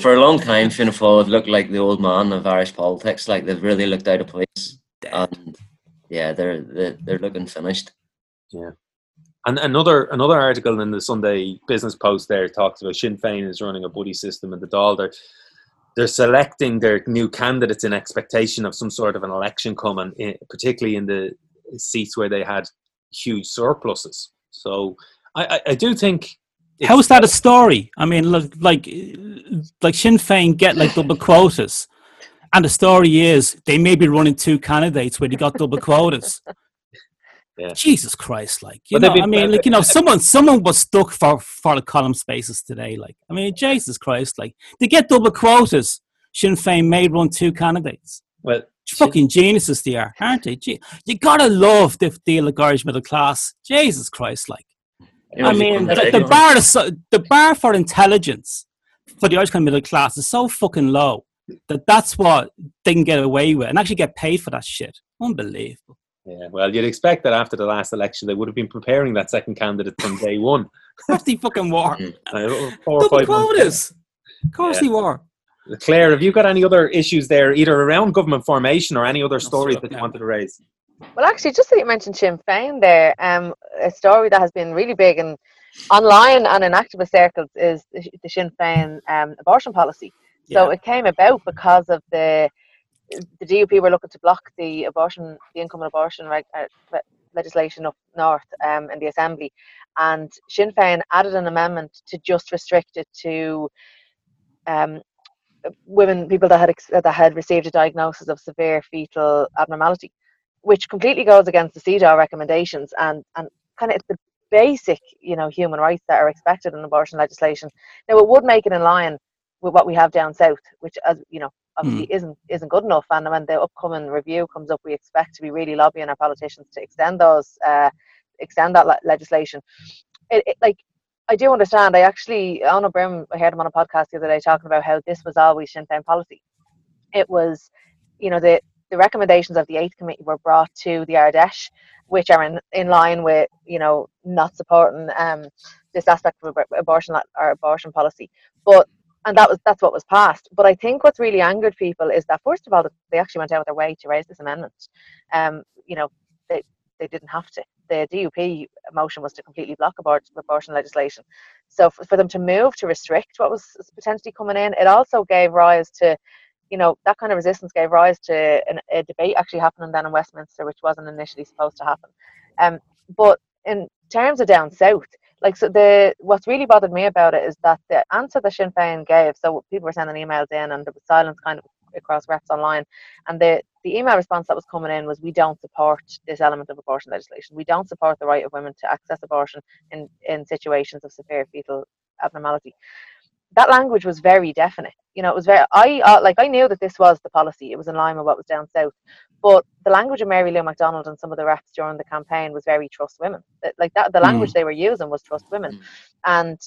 For a long time, Fianna Fáil have looked like the old man of Irish politics. Like they've really looked out of place, and yeah, they're they're, they're looking finished. Yeah. And another another article in the Sunday Business Post there talks about Sinn Féin is running a buddy system in the Dáil. They're they're selecting their new candidates in expectation of some sort of an election coming, in, particularly in the seats where they had huge surpluses. So I, I, I do think. How is that a story? I mean, look, like, like Sinn Féin get like double quotas, and the story is they may be running two candidates where they got double quotas. Yeah. Jesus Christ! Like, you But know, been- I mean, like, you know, someone, someone was stuck for for the column spaces today. Like, I mean, Jesus Christ! Like, they get double quotas. Sinn Féin may run two candidates. Well, Fucking geniuses they are, aren't they? Gee, you gotta love the deal of Irish middle class. Jesus Christ! Like. I mean, the, the bar is so, the bar for intelligence for the Irish kind of middle class is so fucking low that that's what they can get away with and actually get paid for that shit. Unbelievable. yeah, well, you'd expect that after the last election they would have been preparing that second candidate from day one. That's the fucking war. Uh, four or five quotas. Of course Yeah. they were. Clare, have you got any other issues there, either around government formation or any other stories that you wanted to raise? Well, actually, just that you mentioned Sinn Féin there, um, a story that has been really big and online and in activist circles is the Sinn Féin um, abortion policy. So Yeah. it came about because of the the DUP were looking to block the abortion, the income abortion reg, uh, legislation up north um, in the assembly, and Sinn Féin added an amendment to just restrict it to um, women, people that had ex- that had received a diagnosis of severe fetal abnormality, which completely goes against the CEDAW recommendations and and kind of it's the basic, you know, human rights that are expected in abortion legislation. Now, it would make it in line with what we have down south, which, as you know, obviously isn't isn't good enough. And when the upcoming review comes up, we expect to be really lobbying our politicians to extend those, uh, extend that le- legislation. It, it, like, I do understand. I actually, Eoin Ó Broin, I heard him on a podcast the other day talking about how this was always Sinn Féin policy. It was, you know, the the recommendations of the eighth committee were brought to the Ard Fheis, which are in, in line with, you know, not supporting um, this aspect of ab- abortion or abortion policy. But and that was that's what was passed. But I think what's really angered people is that first of all, they actually went out of their way to raise this amendment. Um, you know, they they didn't have to. The DUP motion was to completely block abort, abortion legislation. So for them to move to restrict what was potentially coming in, it also gave rise to, you know, that kind of resistance gave rise to an, a debate actually happening down in Westminster, which wasn't initially supposed to happen. Um, but in terms of down south, like so the what's really bothered me about it is that the answer that Sinn Féin gave. So people were sending emails in, and there was silence kind of across reps online, and the the email response that was coming in was, "We don't support this element of abortion legislation. We don't support the right of women to access abortion in in situations of severe fetal abnormality." That language was very definite. You know, it was very. I uh, like I knew that this was the policy. It was in line with what was down south, but the language of Mary Lou McDonald and some of the reps during the campaign was very trust women. Like that, the language mm. they were using was trust women, mm. and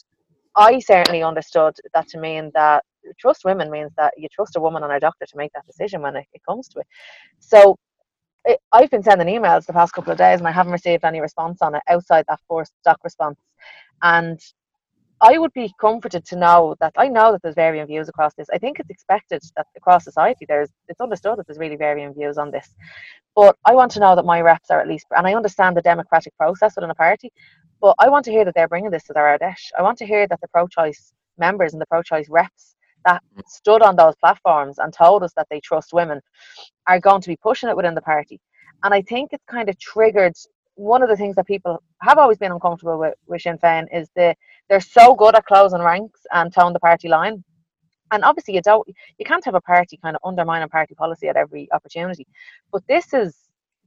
I certainly understood that to mean that trust women means that you trust a woman and a doctor to make that decision when it, it comes to it. So it, I've been sending emails the past couple of days and I haven't received any response on it outside that forced doc response. And I would be comforted to know that I know that there's varying views across this. I think it's expected that across society there's it's understood that there's really varying views on this. But I want to know that my reps are at least and I understand the democratic process within a party, but I want to hear that they're bringing this to their Ard Fheis. I want to hear that the pro-choice members and the pro-choice reps that mm. stood on those platforms and told us that they trust women are going to be pushing it within the party. And I think it's kind of triggered one of the things that people have always been uncomfortable with, with Sinn Féin is the they're so good at closing ranks and towing the party line. And obviously, you don't, you can't have a party kind of undermining party policy at every opportunity. But this is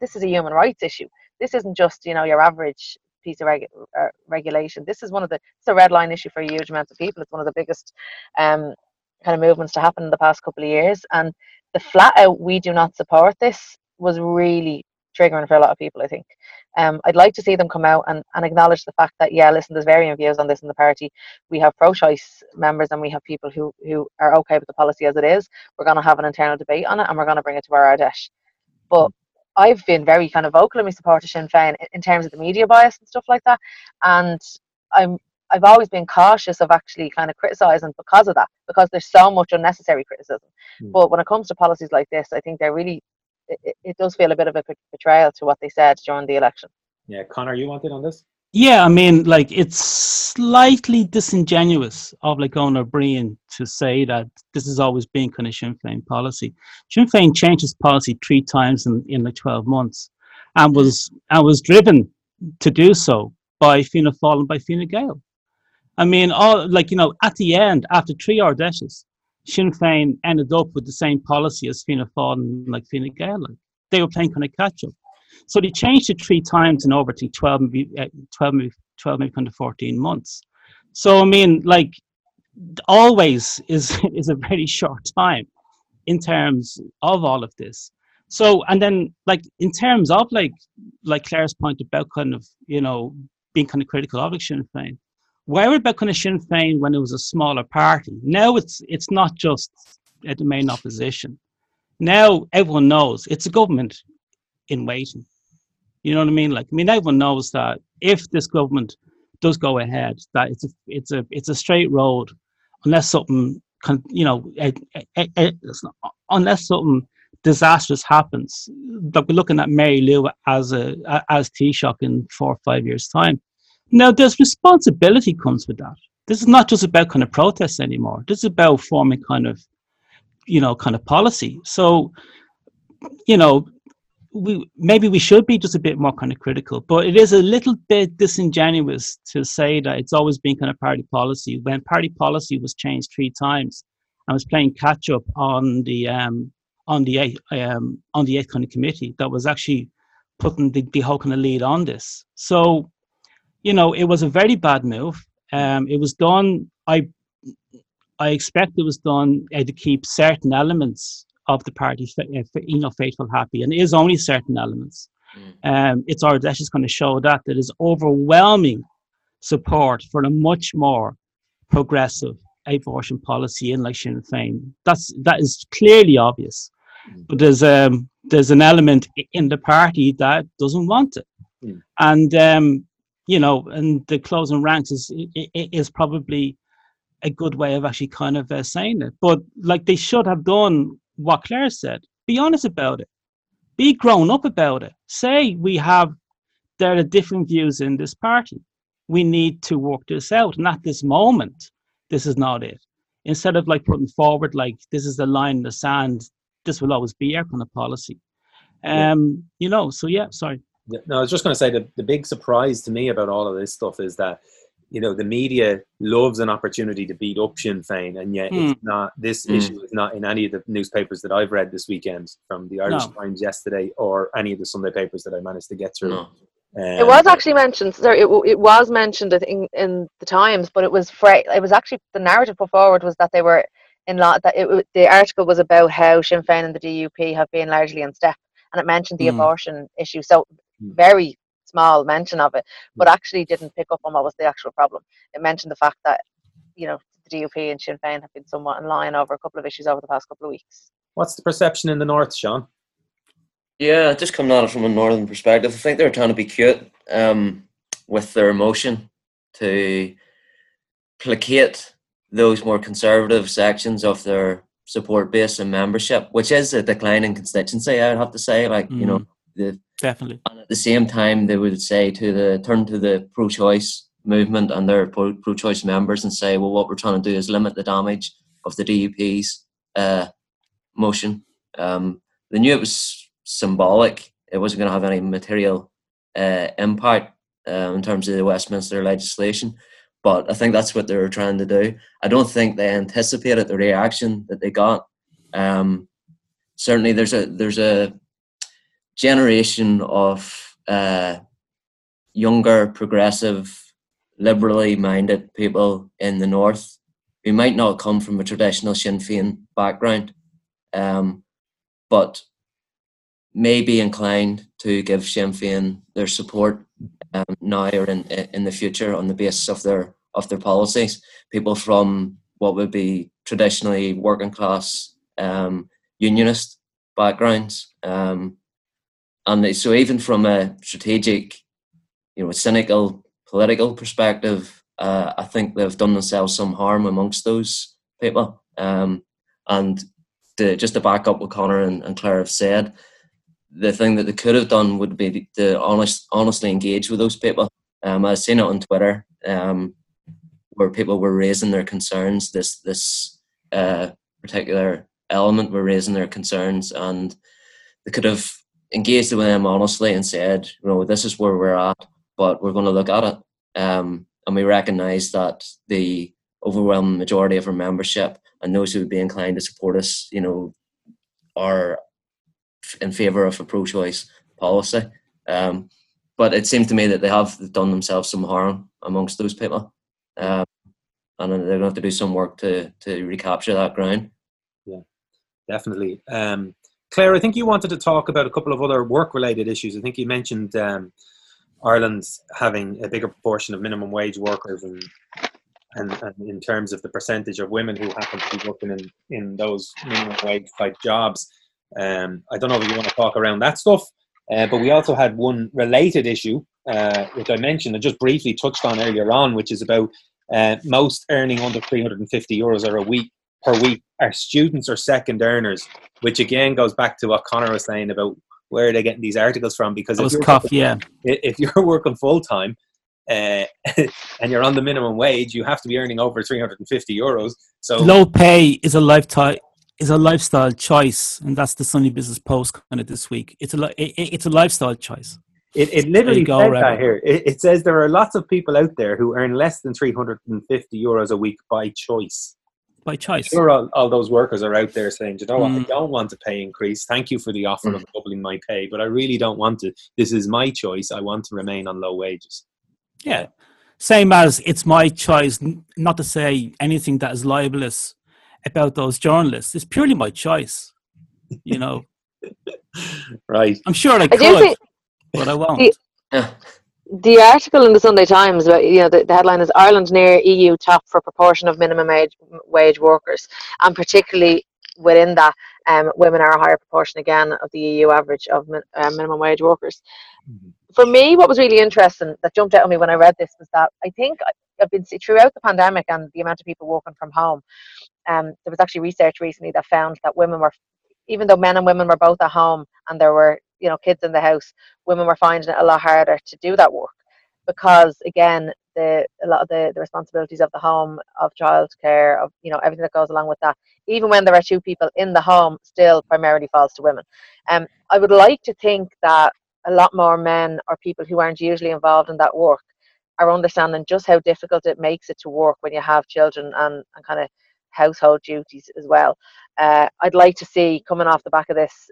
this is a human rights issue. This isn't just you know your average piece of reg- uh, regulation. This is one of the it's a red line issue for a huge amount of people. It's one of the biggest um, kind of movements to happen in the past couple of years. And the flat out we do not support this was really triggering for a lot of people, I think. Um, I'd like to see them come out and, and acknowledge the fact that, yeah, listen, there's varying views on this in the party. We have pro choice members and we have people who, who are okay with the policy as it is. We're going to have an internal debate on it and we're going to bring it to our Ard Fheis. But I've been very kind of vocal in my support of Sinn Féin in terms of the media bias and stuff like that. And I'm I've always been cautious of actually kind of criticizing because of that, because there's so much unnecessary criticism. Mm. But when it comes to policies like this, I think they're really, it, it does feel a bit of a betrayal to what they said during the election. Yeah, Conor, you wanted on this? Yeah, I mean, like it's slightly disingenuous of like Eoin Ó Broin to say that this has always been kind of Sinn Féin policy. Sinn Féin changed its policy three times in, in like twelve months, and was and was driven to do so by Fianna Fáil and by Fine Gael. I mean, all like you know, at the end, after three Ard Fheises, Sinn Féin ended up with the same policy as Fianna Fáil and like Fine Gael. They were playing kind of catch up. So they changed it three times in over to 12, maybe, uh, 12, maybe, 12, maybe kind of 14 months. So I mean, like, always is is a very short time in terms of all of this. So and then like in terms of like like Clare's point about kind of you know being kind of critical of Sinn Féin about kind of Sinn Féin when it was a smaller party? Now it's it's not just the main opposition. Now everyone knows it's a government in waiting. You know what I mean? Like I mean, everyone knows that if this government does go ahead, that it's a it's a it's a straight road, unless something can, you know, unless something disastrous happens. Like we're looking at Mary Lou as a as Taoiseach in four or five years' time. Now, there's responsibility comes with that. This is not just about kind of protests anymore. This is about forming kind of, you know, kind of policy. So, you know, we maybe we should be just a bit more kind of critical, but it is a little bit disingenuous to say that it's always been kind of party policy when party policy was changed three times. I was playing catch up on the um, on the um, on the eighth kind of committee that was actually putting the, the whole kind of lead on this. So you know, it was a very bad move. Um, it was done. I I expect it was done uh, to keep certain elements of the party, uh, you know, faithful, happy, and it is only certain elements. Mm. Um, it's our that's just going to show that there is overwhelming support for a much more progressive abortion policy in like Sinn Féin. That's that is clearly obvious, mm. but there's um there's an element in the party that doesn't want it, mm. and um, you know, and the closing ranks is is probably a good way of actually kind of uh, saying it. But like they should have done what Clare said. Be honest about it. Be grown up about it. Say we have there are different views in this party. We need to work this out. And at this moment, this is not it. Instead of like putting forward like this is the line in the sand, this will always be our kind of policy. Um, yeah. you know, so yeah, sorry. No, I was just going to say the, the big surprise to me about all of this stuff is that you know the media loves an opportunity to beat up Sinn Féin, and yet Mm. it's not. This Mm. issue is not in any of the newspapers that I've read this weekend, from the Irish No. Times yesterday, or any of the Sunday papers that I managed to get through. No. It Um, was actually mentioned. Sorry, it, it was mentioned I think, in the Times, but it was fra- It was actually the narrative put forward was that they were in law. That it, the article was about how Sinn Féin and the DUP have been largely in step, and it mentioned the Mm. abortion issue. So. Hmm. very small mention of it, but hmm. actually didn't pick up on what was the actual problem. It mentioned the fact that you know the DUP and Sinn Féin have been somewhat in line over a couple of issues over the past couple of weeks. What's the perception in the north, Sean? Yeah, just coming at it from a northern perspective, I think they're trying to be cute um, with their emotion to placate those more conservative sections of their support base and membership, which is a declining constituency, I would have to say. Like, you know, hmm. the Definitely. and at the same time, they would say to the turn to the pro-choice movement and their pro- pro-choice members and say, well, what we're trying to do is limit the damage of the DUP's uh, motion. Um, they knew it was symbolic; it wasn't going to have any material uh, impact uh, in terms of the Westminster legislation. But I think that's what they were trying to do. I don't think they anticipated the reaction that they got. Um, certainly, there's a there's a generation of uh, younger, progressive, liberally minded people in the north who might not come from a traditional Sinn Féin background, um, but may be inclined to give Sinn Féin their support um, now or in in the future on the basis of their of their policies. People from what would be traditionally working class um, unionist backgrounds. Um, and so even from a strategic, you know, cynical political perspective, uh, I think they've done themselves some harm amongst those people. Um, and to, just to back up what Conor and, and Clare have said, the thing that they could have done would be to honest, honestly engage with those people. Um, I've seen it on Twitter um, where people were raising their concerns. This this uh, particular element were raising their concerns, and they could have engaged with them honestly and said, you know, this is where we're at, but we're going to look at it. Um, and we recognise that the overwhelming majority of our membership and those who would be inclined to support us, you know, are in favour of a pro-choice policy. Um, but it seems to me that they have done themselves some harm amongst those people, um, and they're going to have to do some work to to recapture that ground. Yeah, definitely. Um, Clare, I think you wanted to talk about a couple of other work-related issues. I think you mentioned um, having a bigger proportion of minimum wage workers, and, and and in terms of the percentage of women who happen to be working in in those minimum wage type jobs. Um, I don't know if you want to talk around that stuff, uh, but we also had one related issue, uh, which I mentioned and just briefly touched on earlier on, which is about uh, most earning under 350 euros or a week per week are students or second earners, which again goes back to what Conor was saying about where are they getting these articles from? Because if cough, yeah. if you're working full time uh, and you're on the minimum wage, you have to be earning over 350 euros. So Low pay is a lifetime is a lifestyle choice, and that's the Sunday Business Post kind of this week. It's a li- it- it's a lifestyle choice. It, it literally go, says that here. It, it says there are lots of people out there who earn less than 350 euros a week by choice. By choice. Sure, all, all those workers are out there saying, "Do you know what, I Mm. don't want a pay increase. Thank you for the offer of doubling my pay, but I really don't want to. This is my choice. I want to remain on low wages. Yeah. Same as it's my choice not to say anything that is libelous about those journalists. It's purely my choice. You know, Right. I'm sure I I could, think but I won't. The- Yeah. The article in the Sunday Times, about, you know, the, the headline is Ireland near EU top for proportion of minimum wage, wage workers, and particularly within that, um, women are a higher proportion again of the EU average of min, uh, minimum wage workers. Mhm. For me, what was really interesting that jumped out at me when I read this was that I think I've been throughout the pandemic and the amount of people working from home. Um, there was actually research recently that found that women were, even though men and women were both at home and there were you know kids in the house, women were finding it a lot harder to do that work because again the a lot of the, the responsibilities of the home of childcare of you know everything that goes along with that even when there are two people in the home still primarily falls to women um, i would like to think that a lot more men or people who aren't usually involved in that work are understanding just how difficult it makes it to work when you have children and, and kind of household duties as well. Uh, I'd like to see coming off the back of this,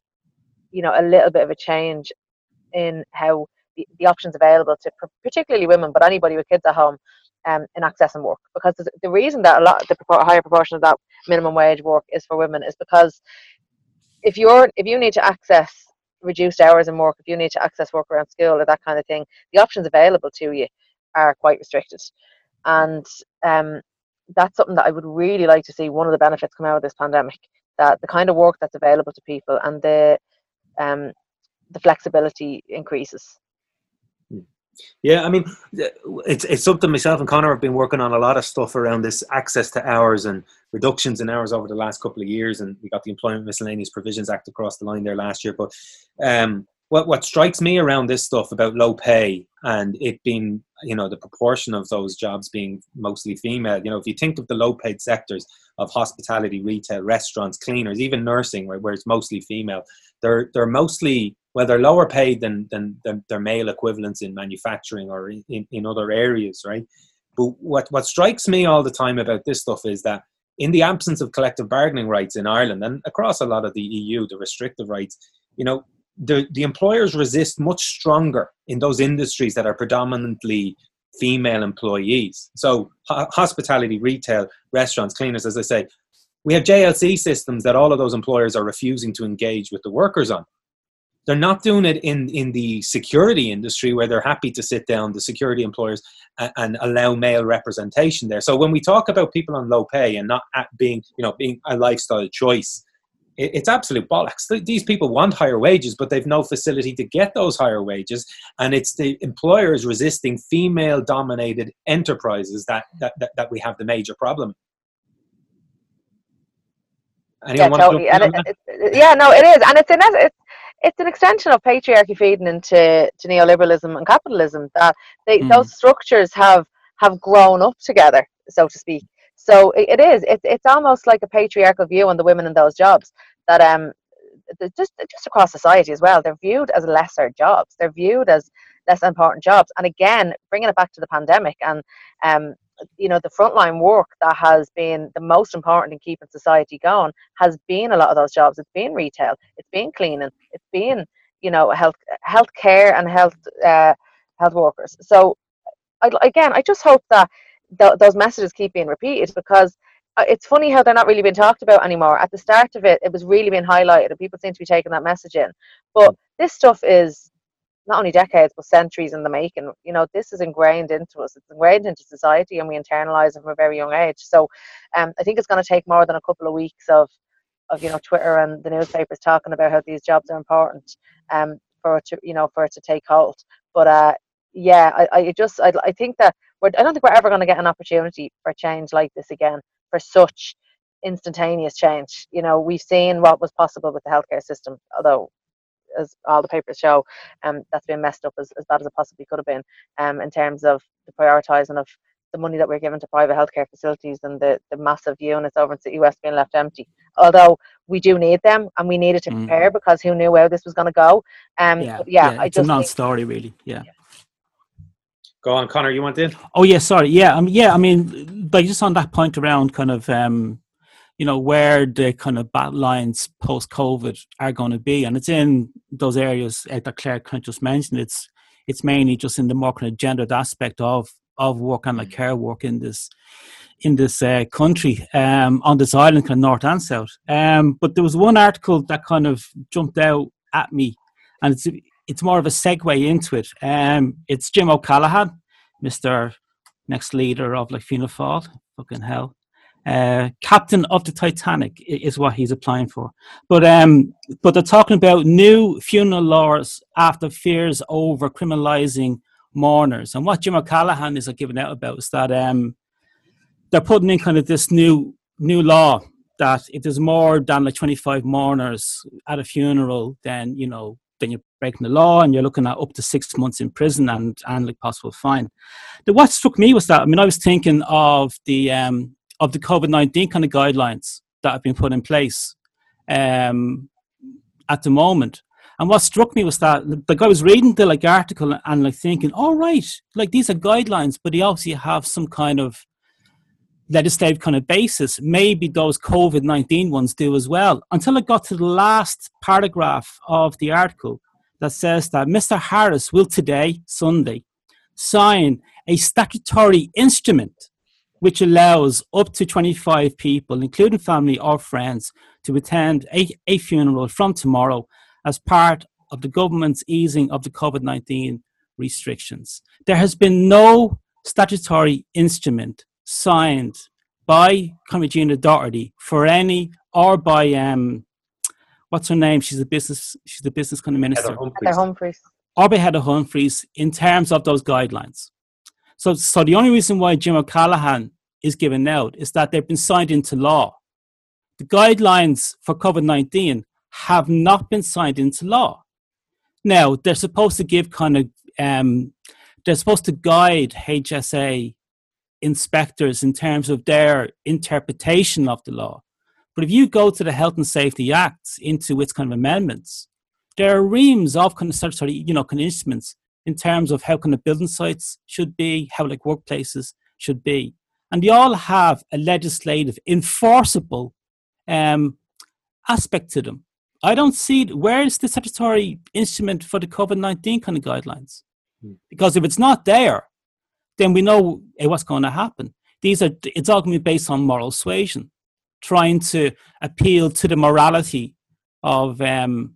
you know, a little bit of a change in how the, the options available to particularly women, but anybody with kids at home, um, in accessing work. Because the reason that a lot, the higher proportion of that minimum wage work is for women is because if you're if you need to access reduced hours in work, if you need to access work around school or that kind of thing, the options available to you are quite restricted. And um, that's something that I would really like to see one of the benefits come out of this pandemic. That the kind of work that's available to people and the um, the flexibility increases. Yeah, I mean, it's it's something myself and Conor have been working on a lot of stuff around this access to hours and reductions in hours over the last couple of years, and we got the Employment Miscellaneous Provisions Act across the line there last year. But um, what what strikes me around this stuff about low pay and it being, you know, the proportion of those jobs being mostly female. You know, if you think of the low paid sectors of hospitality, retail, restaurants, cleaners, even nursing, where, where it's mostly female, they're they're mostly well, they're lower paid than, than, than their male equivalents in manufacturing or in, in, in other areas, right? But what, what strikes me all the time about this stuff is that in the absence of collective bargaining rights in Ireland and across a lot of the EU, the restrictive rights, you know, the, the employers resist much stronger in those industries that are predominantly female employees. So, ho- hospitality, retail, restaurants, cleaners, as I say, we have JLC systems that all of those employers are refusing to engage with the workers on. They're not doing it in, in the security industry where they're happy to sit down, the security employers, and, and allow male representation there. So when we talk about people on low pay and not being, you know, being a lifestyle choice, it's absolute bollocks. These people want higher wages, but they've no facility to get those higher wages. And it's the employers resisting female dominated enterprises that, that, that, that we have the major problem. Anyone yeah, totally. And it, it, yeah, no, it is, and it's an it's it's an extension of patriarchy feeding into to neoliberalism and capitalism that they, mm. those structures have have grown up together so to speak so it, it is it's, it's almost like a patriarchal view on the women in those jobs that um just just across society as well they're viewed as lesser jobs they're viewed as less important jobs. And again bringing it back to the pandemic and um you know the frontline work that has been the most important in keeping society going has been a lot of those jobs. It's been retail it's been cleaning it's been you know health health care and health uh, health workers. So I, again i just hope that th- those messages keep being repeated because uh, it's funny how they're not really being talked about anymore. At the start of it it was really being highlighted and people seem to be taking that message in. But this stuff is not only decades but centuries in the making. You know this is ingrained into us. It's ingrained into society and we internalize it from a very young age. So um, i think it's going to take more than a couple of weeks of of you know twitter and the newspapers talking about how these jobs are important um, for it to you know for it to take hold. But uh, yeah I, I just I, I think that we're, i don't think we're ever going to get an opportunity for change like this again for such instantaneous change you know we've seen what was possible with the healthcare system although as all the papers show, um, that's been messed up as, as bad as it possibly could have been um, in terms of the prioritising of the money that we're given to private healthcare facilities and the, the massive units over in City West being left empty. Although we do need them and we needed to mm. prepare because who knew where this was going to go. Um, yeah, yeah, yeah, it's a non-story really. Yeah. yeah. Go on, Conor. You want in? Oh yeah, sorry. Yeah, um, yeah. I mean, like just on that point around kind of um, you know where the kind of bat lines post COVID are going to be, and it's in those areas that Clare kind of just mentioned. It's it's mainly just in the more kind of gendered aspect of of work and like mm. care work in this in this uh, country um, on this island, kind of north and south. Um, but there was one article that kind of jumped out at me, and it's it's more of a segue into it. Um, it's Jim O'Callaghan, Mister next leader of like Fianna Fáil, fucking hell. Uh, captain of the Titanic is what he's applying for. But um, but they're talking about new funeral laws after fears over criminalising mourners. And what Jim O'Callaghan is giving out about is that um, they're putting in kind of this new new law that if there's more than like 25 mourners at a funeral, then you know then you're breaking the law and you're looking at up to six months in prison and and like possible fine. The, what struck me was that I mean I was thinking of the um, of the COVID 19 kind of guidelines that have been put in place um, at the moment. And what struck me was that like I was reading the like article and like thinking, all oh, right, like these are guidelines, but they obviously have some kind of legislative kind of basis. Maybe those COVID nineteen ones do as well. Until I got to the last paragraph of the article that says that Mr. Harris will today, Sunday, sign a statutory instrument which allows up to 25 people, including family or friends, to attend a, a funeral from tomorrow as part of the government's easing of the COVID 19 restrictions. There has been no statutory instrument signed by Regina Doherty for any or by um what's her name? She's a business she's the business kind of minister. Heather Humphreys. Humphreys. Or by Heather Humphreys in terms of those guidelines. So so the only reason why Jim O'Callaghan is given out is that they've been signed into law. The guidelines for COVID 19 have not been signed into law. Now, they're supposed to give kind of, um, they're supposed to guide HSA inspectors in terms of their interpretation of the law. But if you go to the Health and Safety Act into its kind of amendments, there are reams of kind of statutory, you know, kind of instruments in terms of how kind of building sites should be, how like workplaces should be. And they all have a legislative, enforceable um, aspect to them. I don't see where is the statutory instrument for the COVID 19 kind of guidelines? Hmm. Because if it's not there, then we know what's going to happen. These are it's all going to be based on moral suasion, trying to appeal to the morality of um,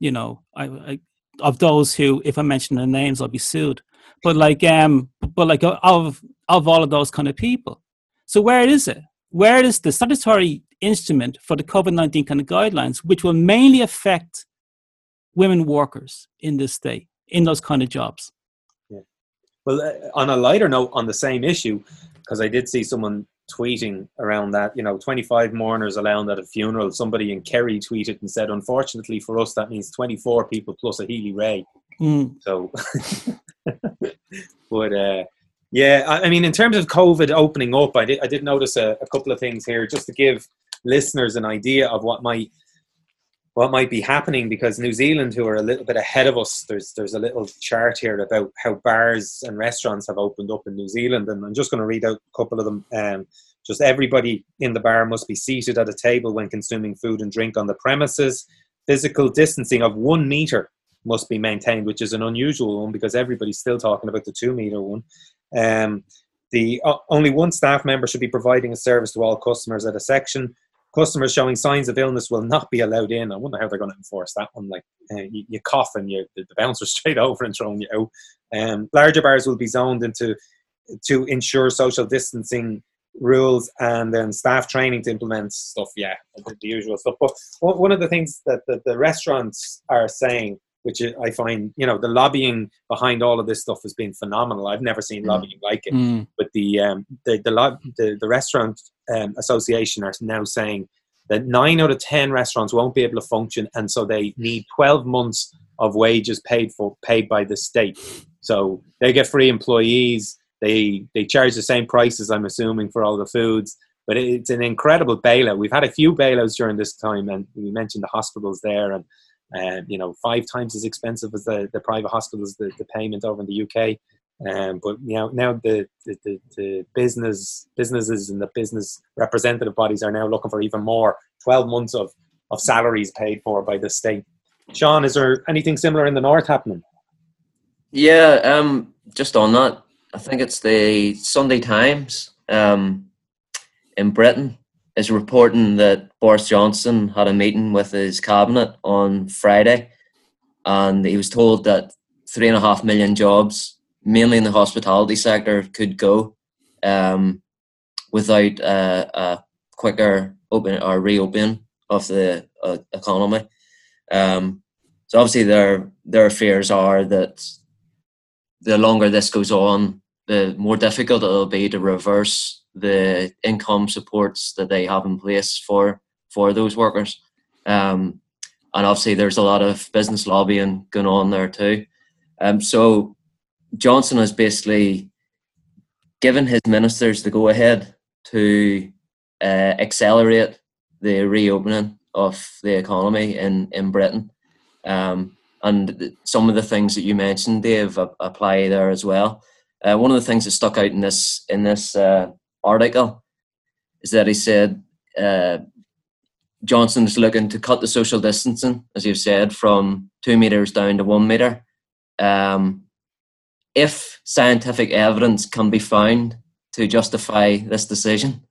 you know, I, I, of those who, if I mention their names, I'll be sued. But like, um, but like of of all of those kind of people. So where is it? Where is the statutory instrument for the COVID 19 kind of guidelines, which will mainly affect women workers in this state, in those kind of jobs. Well, uh, on a lighter note, on the same issue, because I did see someone tweeting around that, you know, 25 mourners allowed at a funeral. Somebody in Kerry tweeted and said, unfortunately for us, that means 24 people plus a Healy-Rae. Mm. So, but uh, yeah, I, I, mean, in terms of COVID opening up, I did, I did notice a, a couple of things here just to give listeners an idea of what might what might be happening because New Zealand, who are a little bit ahead of us, there's there's a little chart here about how bars and restaurants have opened up in New Zealand, and I'm just going to read out a couple of them. Um, just everybody in the bar must be seated at a table when consuming food and drink on the premises. Physical distancing of one meter must be maintained, which is an unusual one because everybody's still talking about the two meter one. Um, the uh, only one staff member should be providing a service to all customers at a section customers showing signs of illness will not be allowed in. I wonder how they're going to enforce that one. Like uh, you, you, cough and you, the, bouncer straight over and throwing you out. Um, larger bars will be zoned into to ensure social distancing rules and then staff training to implement stuff. Yeah, the, the usual stuff. But one of the things that the, the restaurants are saying which I find, you know, the lobbying behind all of this stuff has been phenomenal. I've never seen mm. lobbying like it. Mm. But the, um, the, the, the, the restaurant um, association are now saying that nine out of 10 restaurants won't be able to function. And so they need 12 months of wages paid for, paid by the state. So they get free employees. They, they charge the same prices, I'm assuming, for all the foods. But it's an incredible bailout. We've had a few bailouts during this time, and we mentioned the hospitals there. And um, you know, five times as expensive as the, the private hospitals, the, the payment over in the UK. Um, but you know, now the, the, the, business businesses and the business representative bodies are now looking for even more 12 months of, of salaries paid for by the state. Sean, is there anything similar in the north happening? Yeah, um, just on that, I think it's the Sunday Times um, in Britain is reporting that Boris Johnson had a meeting with his cabinet on Friday, and he was told that three and a half million jobs, mainly in the hospitality sector, could go um, without uh, a quicker open or reopening of the uh, economy. Um, so obviously, their their fears are that the longer this goes on, the more difficult it'll be to reverse the income supports that they have in place for for those workers. Um, and obviously, there's a lot of business lobbying going on there too. Um, so Johnson has basically given his ministers the go ahead to uh, accelerate the reopening of the economy in in Britain. Um, and some of the things that you mentioned, Dave, apply there as well. Uh, one of the things that stuck out in this in this uh, article is that he said uh, Johnson is looking to cut the social distancing, as you've said, from two meters down to one meter. Um, if scientific evidence can be found to justify this decision,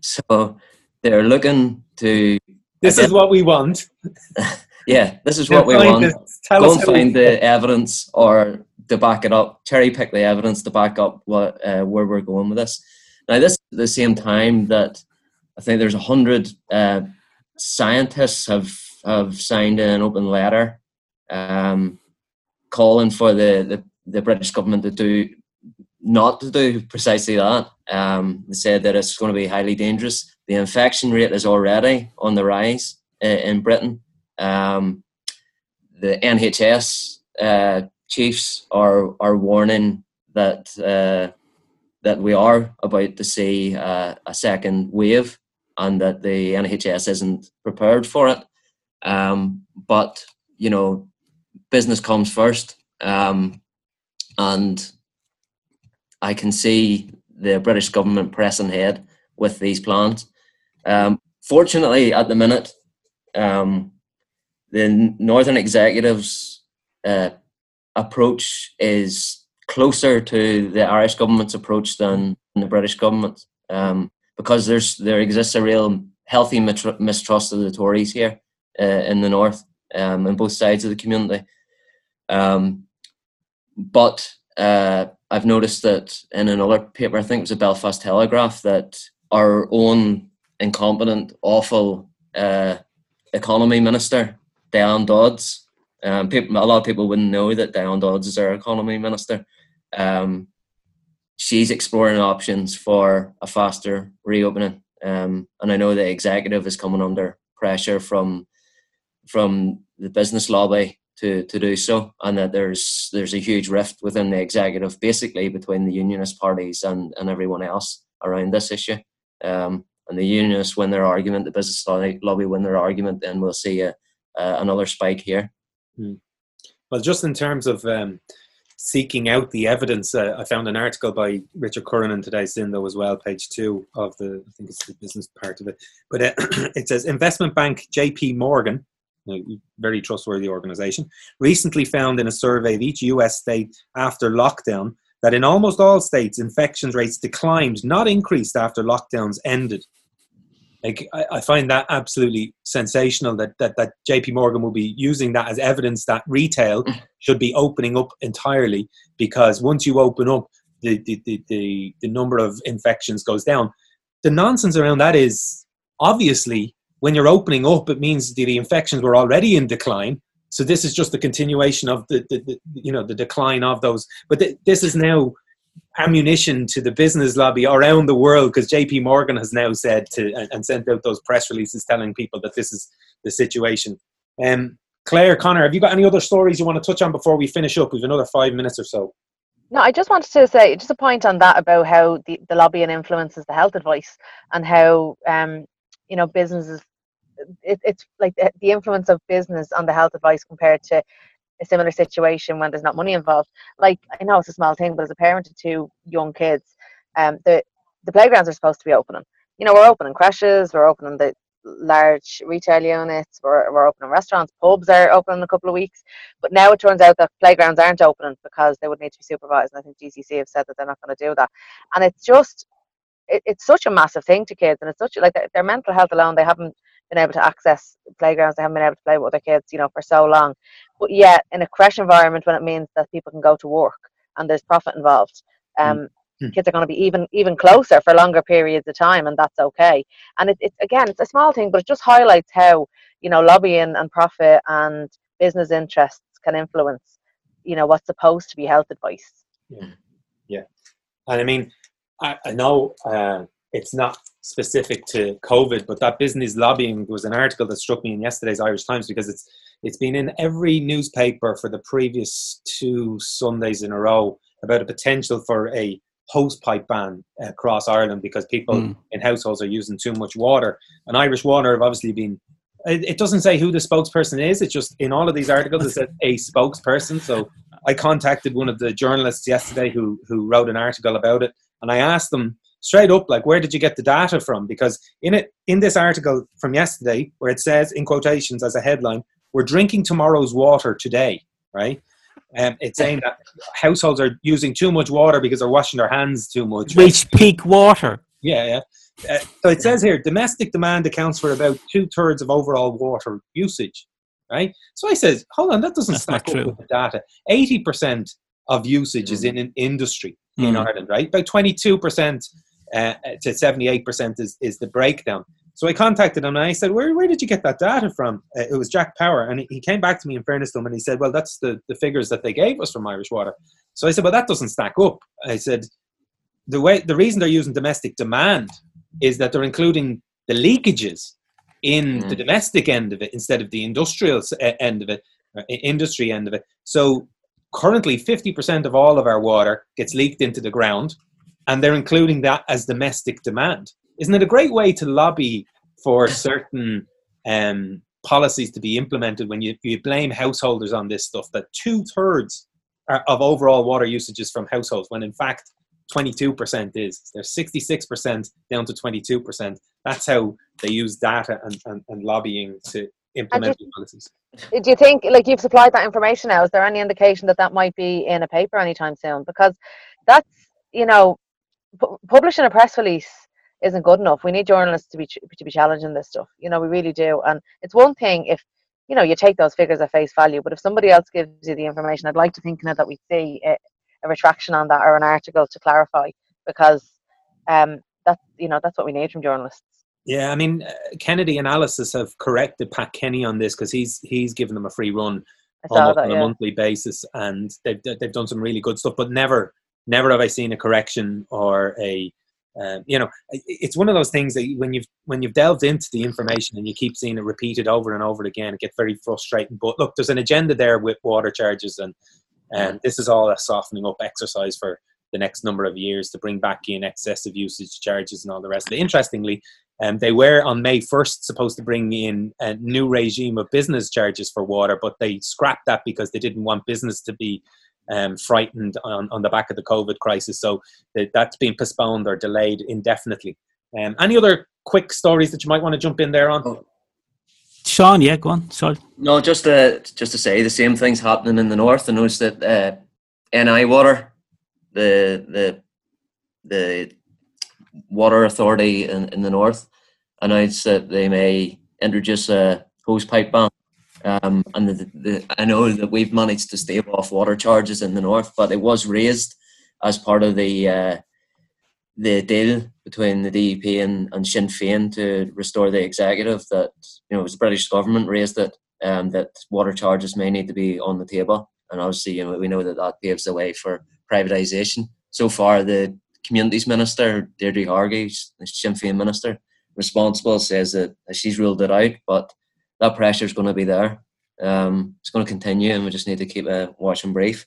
so they're looking to. This is what we want. yeah, this is what we want. Go and find the evidence or to back it up, cherry pick the evidence to back up what uh, where we're going with this. Now, this at the same time that I think there's a hundred uh, scientists have have signed an open letter um, calling for the, the, the British government to do not to do precisely that. Um, they said that it's going to be highly dangerous. The infection rate is already on the rise uh, in Britain. Um, the NHS uh, chiefs are are warning that uh, that we are about to see uh, a second wave and that the NHS isn't prepared for it. Um, but you know, business comes first, um, and I can see the British government pressing ahead with these plans. Um, fortunately, at the minute, um, the Northern Executive's uh, approach is closer to the Irish government's approach than the British government, um, because there's there exists a real healthy mistrust of the Tories here uh, in the north, um, on both sides of the community. Um, but uh, I've noticed that in another paper, I think it was a Belfast Telegraph, that our own incompetent, awful uh, economy minister Diane Dodds. Um, people, a lot of people wouldn't know that Diane Dodds is our economy minister. Um, she's exploring options for a faster reopening, um, and I know the executive is coming under pressure from from the business lobby to, to do so, and that there's there's a huge rift within the executive, basically between the unionist parties and, and everyone else around this issue. Um, and the unionists win their argument, the business lobby win their argument, then we'll see a, uh, another spike here. Hmm. Well, just in terms of um, seeking out the evidence, uh, I found an article by Richard Curran in today's Sindo as well, page two of the, I think it's the business part of it. But uh, it says investment bank JP Morgan, a very trustworthy organization, recently found in a survey of each US state after lockdown that in almost all states, infections rates declined, not increased after lockdowns ended. Like I, I, find that absolutely sensational that, that that JP Morgan will be using that as evidence that retail mm. should be opening up entirely because once you open up the, the, the, the, the number of infections goes down. The nonsense around that is obviously when you're opening up, it means the, the infections were already in decline. So this is just the continuation of the, the, the you know the decline of those. But th- this is now ammunition to the business lobby around the world because JP Morgan has now said to and sent out those press releases telling people that this is the situation. Um, Clare, Conor, have you got any other stories you want to touch on before we finish up? We've another five minutes or so. No, I just wanted to say just a point on that about how the, the lobbying influences the health advice and how um, you know businesses it, it's like the, the influence of business on the health advice compared to a similar situation when there's not money involved. Like I know it's a small thing, but as a parent of two young kids, um, the the playgrounds are supposed to be opening. You know, we're opening creches, we're opening the large retail units, we're, we're opening restaurants, pubs are open in a couple of weeks. But now it turns out that playgrounds aren't opening because they would need to be supervised. And I think GCC have said that they're not going to do that. And it's just, it, it's such a massive thing to kids, and it's such like their, their mental health alone. They haven't been able to access playgrounds. They haven't been able to play with other kids, you know, for so long. But yet, in a creche environment, when it means that people can go to work and there's profit involved, um, mm. kids are going to be even even closer for longer periods of time, and that's okay. And it, it again, it's a small thing, but it just highlights how you know lobbying and profit and business interests can influence, you know, what's supposed to be health advice. Yeah, yeah, and I mean, I, I know. Uh, it's not specific to COVID, but that business lobbying was an article that struck me in yesterday's Irish Times because it's it's been in every newspaper for the previous two Sundays in a row about a potential for a hose pipe ban across Ireland because people mm. in households are using too much water. And Irish Water have obviously been it, it doesn't say who the spokesperson is. It's just in all of these articles it says a spokesperson. So I contacted one of the journalists yesterday who who wrote an article about it, and I asked them straight up like where did you get the data from because in it in this article from yesterday where it says in quotations as a headline we're drinking tomorrow's water today right um, it's saying that households are using too much water because they're washing their hands too much Reach peak water. yeah yeah uh, so it says here domestic demand accounts for about two-thirds of overall water usage right so i says hold on that doesn't That's stack up true. with the data 80% of usage is in an industry in Mm. Ireland, right? About 22% uh, to 78% is, is the breakdown. So I contacted him and I said, where, where did you get that data from? Uh, it was Jack Power. And he- came back to me in fairness to him and he said, well, that's the, the figures that they gave us from Irish Water. So I said, well, that doesn't stack up. I said, the way the reason they're using domestic demand is that they're including the leakages in the Mm. domestic end of it instead of the industrial uh, end of it, uh, industry end of it. So currently 50% of all of our water gets leaked into the ground and they're including that as domestic demand isn't it a great way to lobby for certain um, policies to be implemented when you, you blame householders on this stuff that two-thirds of overall water usage is from households when in fact 22% is there's 66% down to 22% that's how they use data and, and, and lobbying to implement policies Do you think, like, you've supplied that information now? Is there any indication that that might be in a paper anytime soon? Because that's, you know, pu- publishing a press release isn't good enough. We need journalists to be ch- to be challenging this stuff. You know, we really do. And it's one thing if, you know, you take those figures at face value, but if somebody else gives you the information, I'd like to think now that we see a, a retraction on that or an article to clarify, because um, that's you know that's what we need from journalists. Yeah, I mean, uh, Kennedy Analysis have corrected Pat Kenny on this because he's he's given them a free run almost that. on a Yeah. monthly basis, and they've they've done some really good stuff. But never never have I seen a correction or a um, you know, it's one of those things that when you've when you've delved into the information and you keep seeing it repeated over and over again, it gets very frustrating. But look, there's an agenda there with water charges, and and this is all a softening up exercise for the next number of years to bring back in excessive usage charges and all the rest of it. Interestingly, um, they were on May 1st supposed to bring in a new regime of business charges for water, but they scrapped that because they didn't want business to be um, frightened on, on the back of the COVID crisis. So that, that's been postponed or delayed indefinitely. Um, any other quick stories that you might want to jump in there on? Oh. Sean, yeah, go on. Sorry. No, just to just to say the same things happening in the north. I noticed that uh, NI Water, the the the water authority in, in the north, announced that they may introduce a hose pipe ban. Um, and the, the, I know that we've managed to stave off water charges in the north, but it was raised as part of the uh, the deal between the DUP and, and Sinn Féin to restore the executive that you know it was the British government raised it um, that water charges may need to be on the table and obviously you know we know that that paves the way for privatisation. So far the communities minister Deirdre Hargey, the Sinn Féin minister responsible says that she's ruled it out but that pressure is going to be there. Um, it's going to continue and we just need to keep a watch and brief.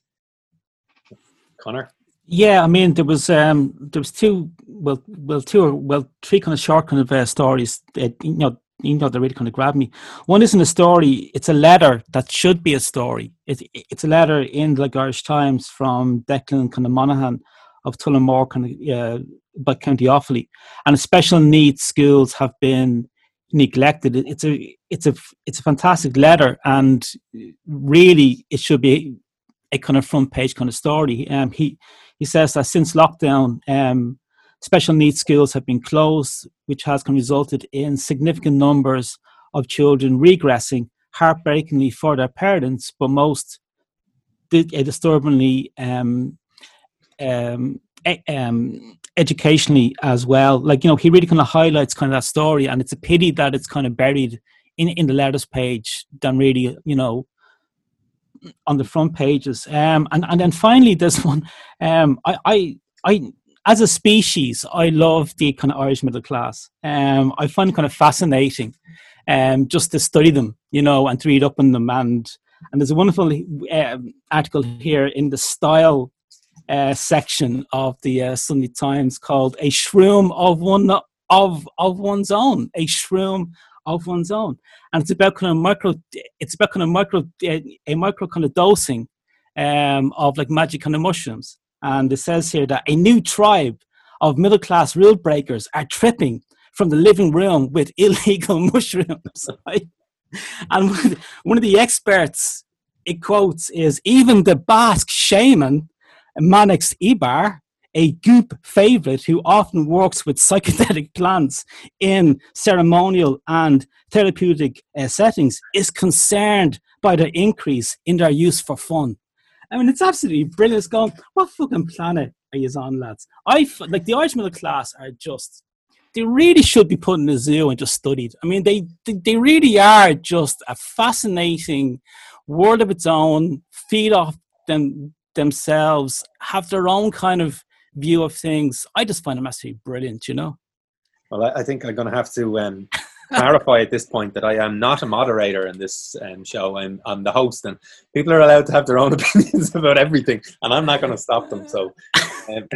Conor? Yeah, I mean there was um there was two well well two or well three kind of short kind of uh, stories that you know you know they really kind of grabbed me. One isn't a story; it's a letter that should be a story. It, it's a letter in the Irish Times from Declan kind of Monaghan of Tullamore kind of uh, by County Offaly, and special needs schools have been neglected. It's a it's a it's a fantastic letter, and really it should be a kind of front page kind of story. Um, he he says that since lockdown, um, special needs schools have been closed, which has resulted in significant numbers of children regressing, heartbreakingly for their parents, but most uh, disturbingly um, um, um, educationally as well. Like you know, he really kind of highlights kind of that story, and it's a pity that it's kind of buried in in the letters page than really you know on the front pages. Um, and and then finally, this one, um, I I I as a species, I love the kind of Irish middle class. Um, I find kind of fascinating, um, just to study them, you know, and to read up on them. And and there's a wonderful um, article here in the style uh, section of the uh, Sunday Times called "A Shroom of One of of One's Own." A shroom of one's own. And it's about kind of micro, it's about kind of micro, a micro kind of dosing um, of like magic kind of mushrooms. And it says here that a new tribe of middle class rule breakers are tripping from the living room with illegal mushrooms. Right? And one of the experts it quotes is even the Basque shaman Manix Ibar, a goop favorite who often works with psychedelic plants in ceremonial and therapeutic uh, settings, is concerned by the increase in their use for fun. I mean, it's absolutely brilliant. It's going, what fucking planet are you on, lads? I like the Irish middle class are just. They really should be put in a zoo and just studied. I mean, they, they they really are just a fascinating world of its own. Feed off them themselves, have their own kind of view of things. I just find them absolutely brilliant. You know. Well, I think I'm going to have to um, clarify at this point that I am not a moderator in this um, show. I'm, I'm the host, and people are allowed to have their own opinions about everything, and I'm not going to stop them. So, um,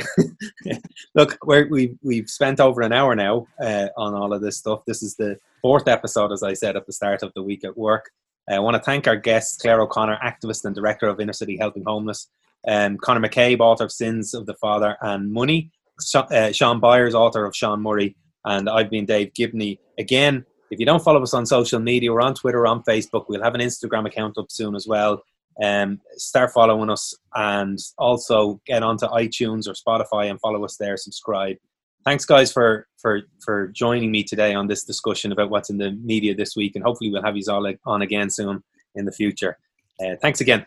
look, we we've, spent over an hour now uh, on all of this stuff. This is the fourth episode, as I said at the start of the week at work. Uh, I want to thank our guests, Clare O'Connor, activist and director of Inner City Helping Homeless, um, Conor McCabe, author of Sins of the Father and Money, uh, Sean Byers, author of Sean Murray, and I've been Dave Gibney. Again, if you don't follow us on social media, we're on Twitter, on Facebook. We'll have an Instagram account up soon as well. Um, start following us and also get onto iTunes or Spotify and follow us there. Subscribe. Thanks, guys, for for for joining me today on this discussion about what's in the media this week, and hopefully we'll have you all on again soon in the future. Uh, thanks again.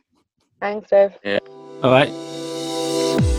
Thanks, Dave. Yeah. 拜拜。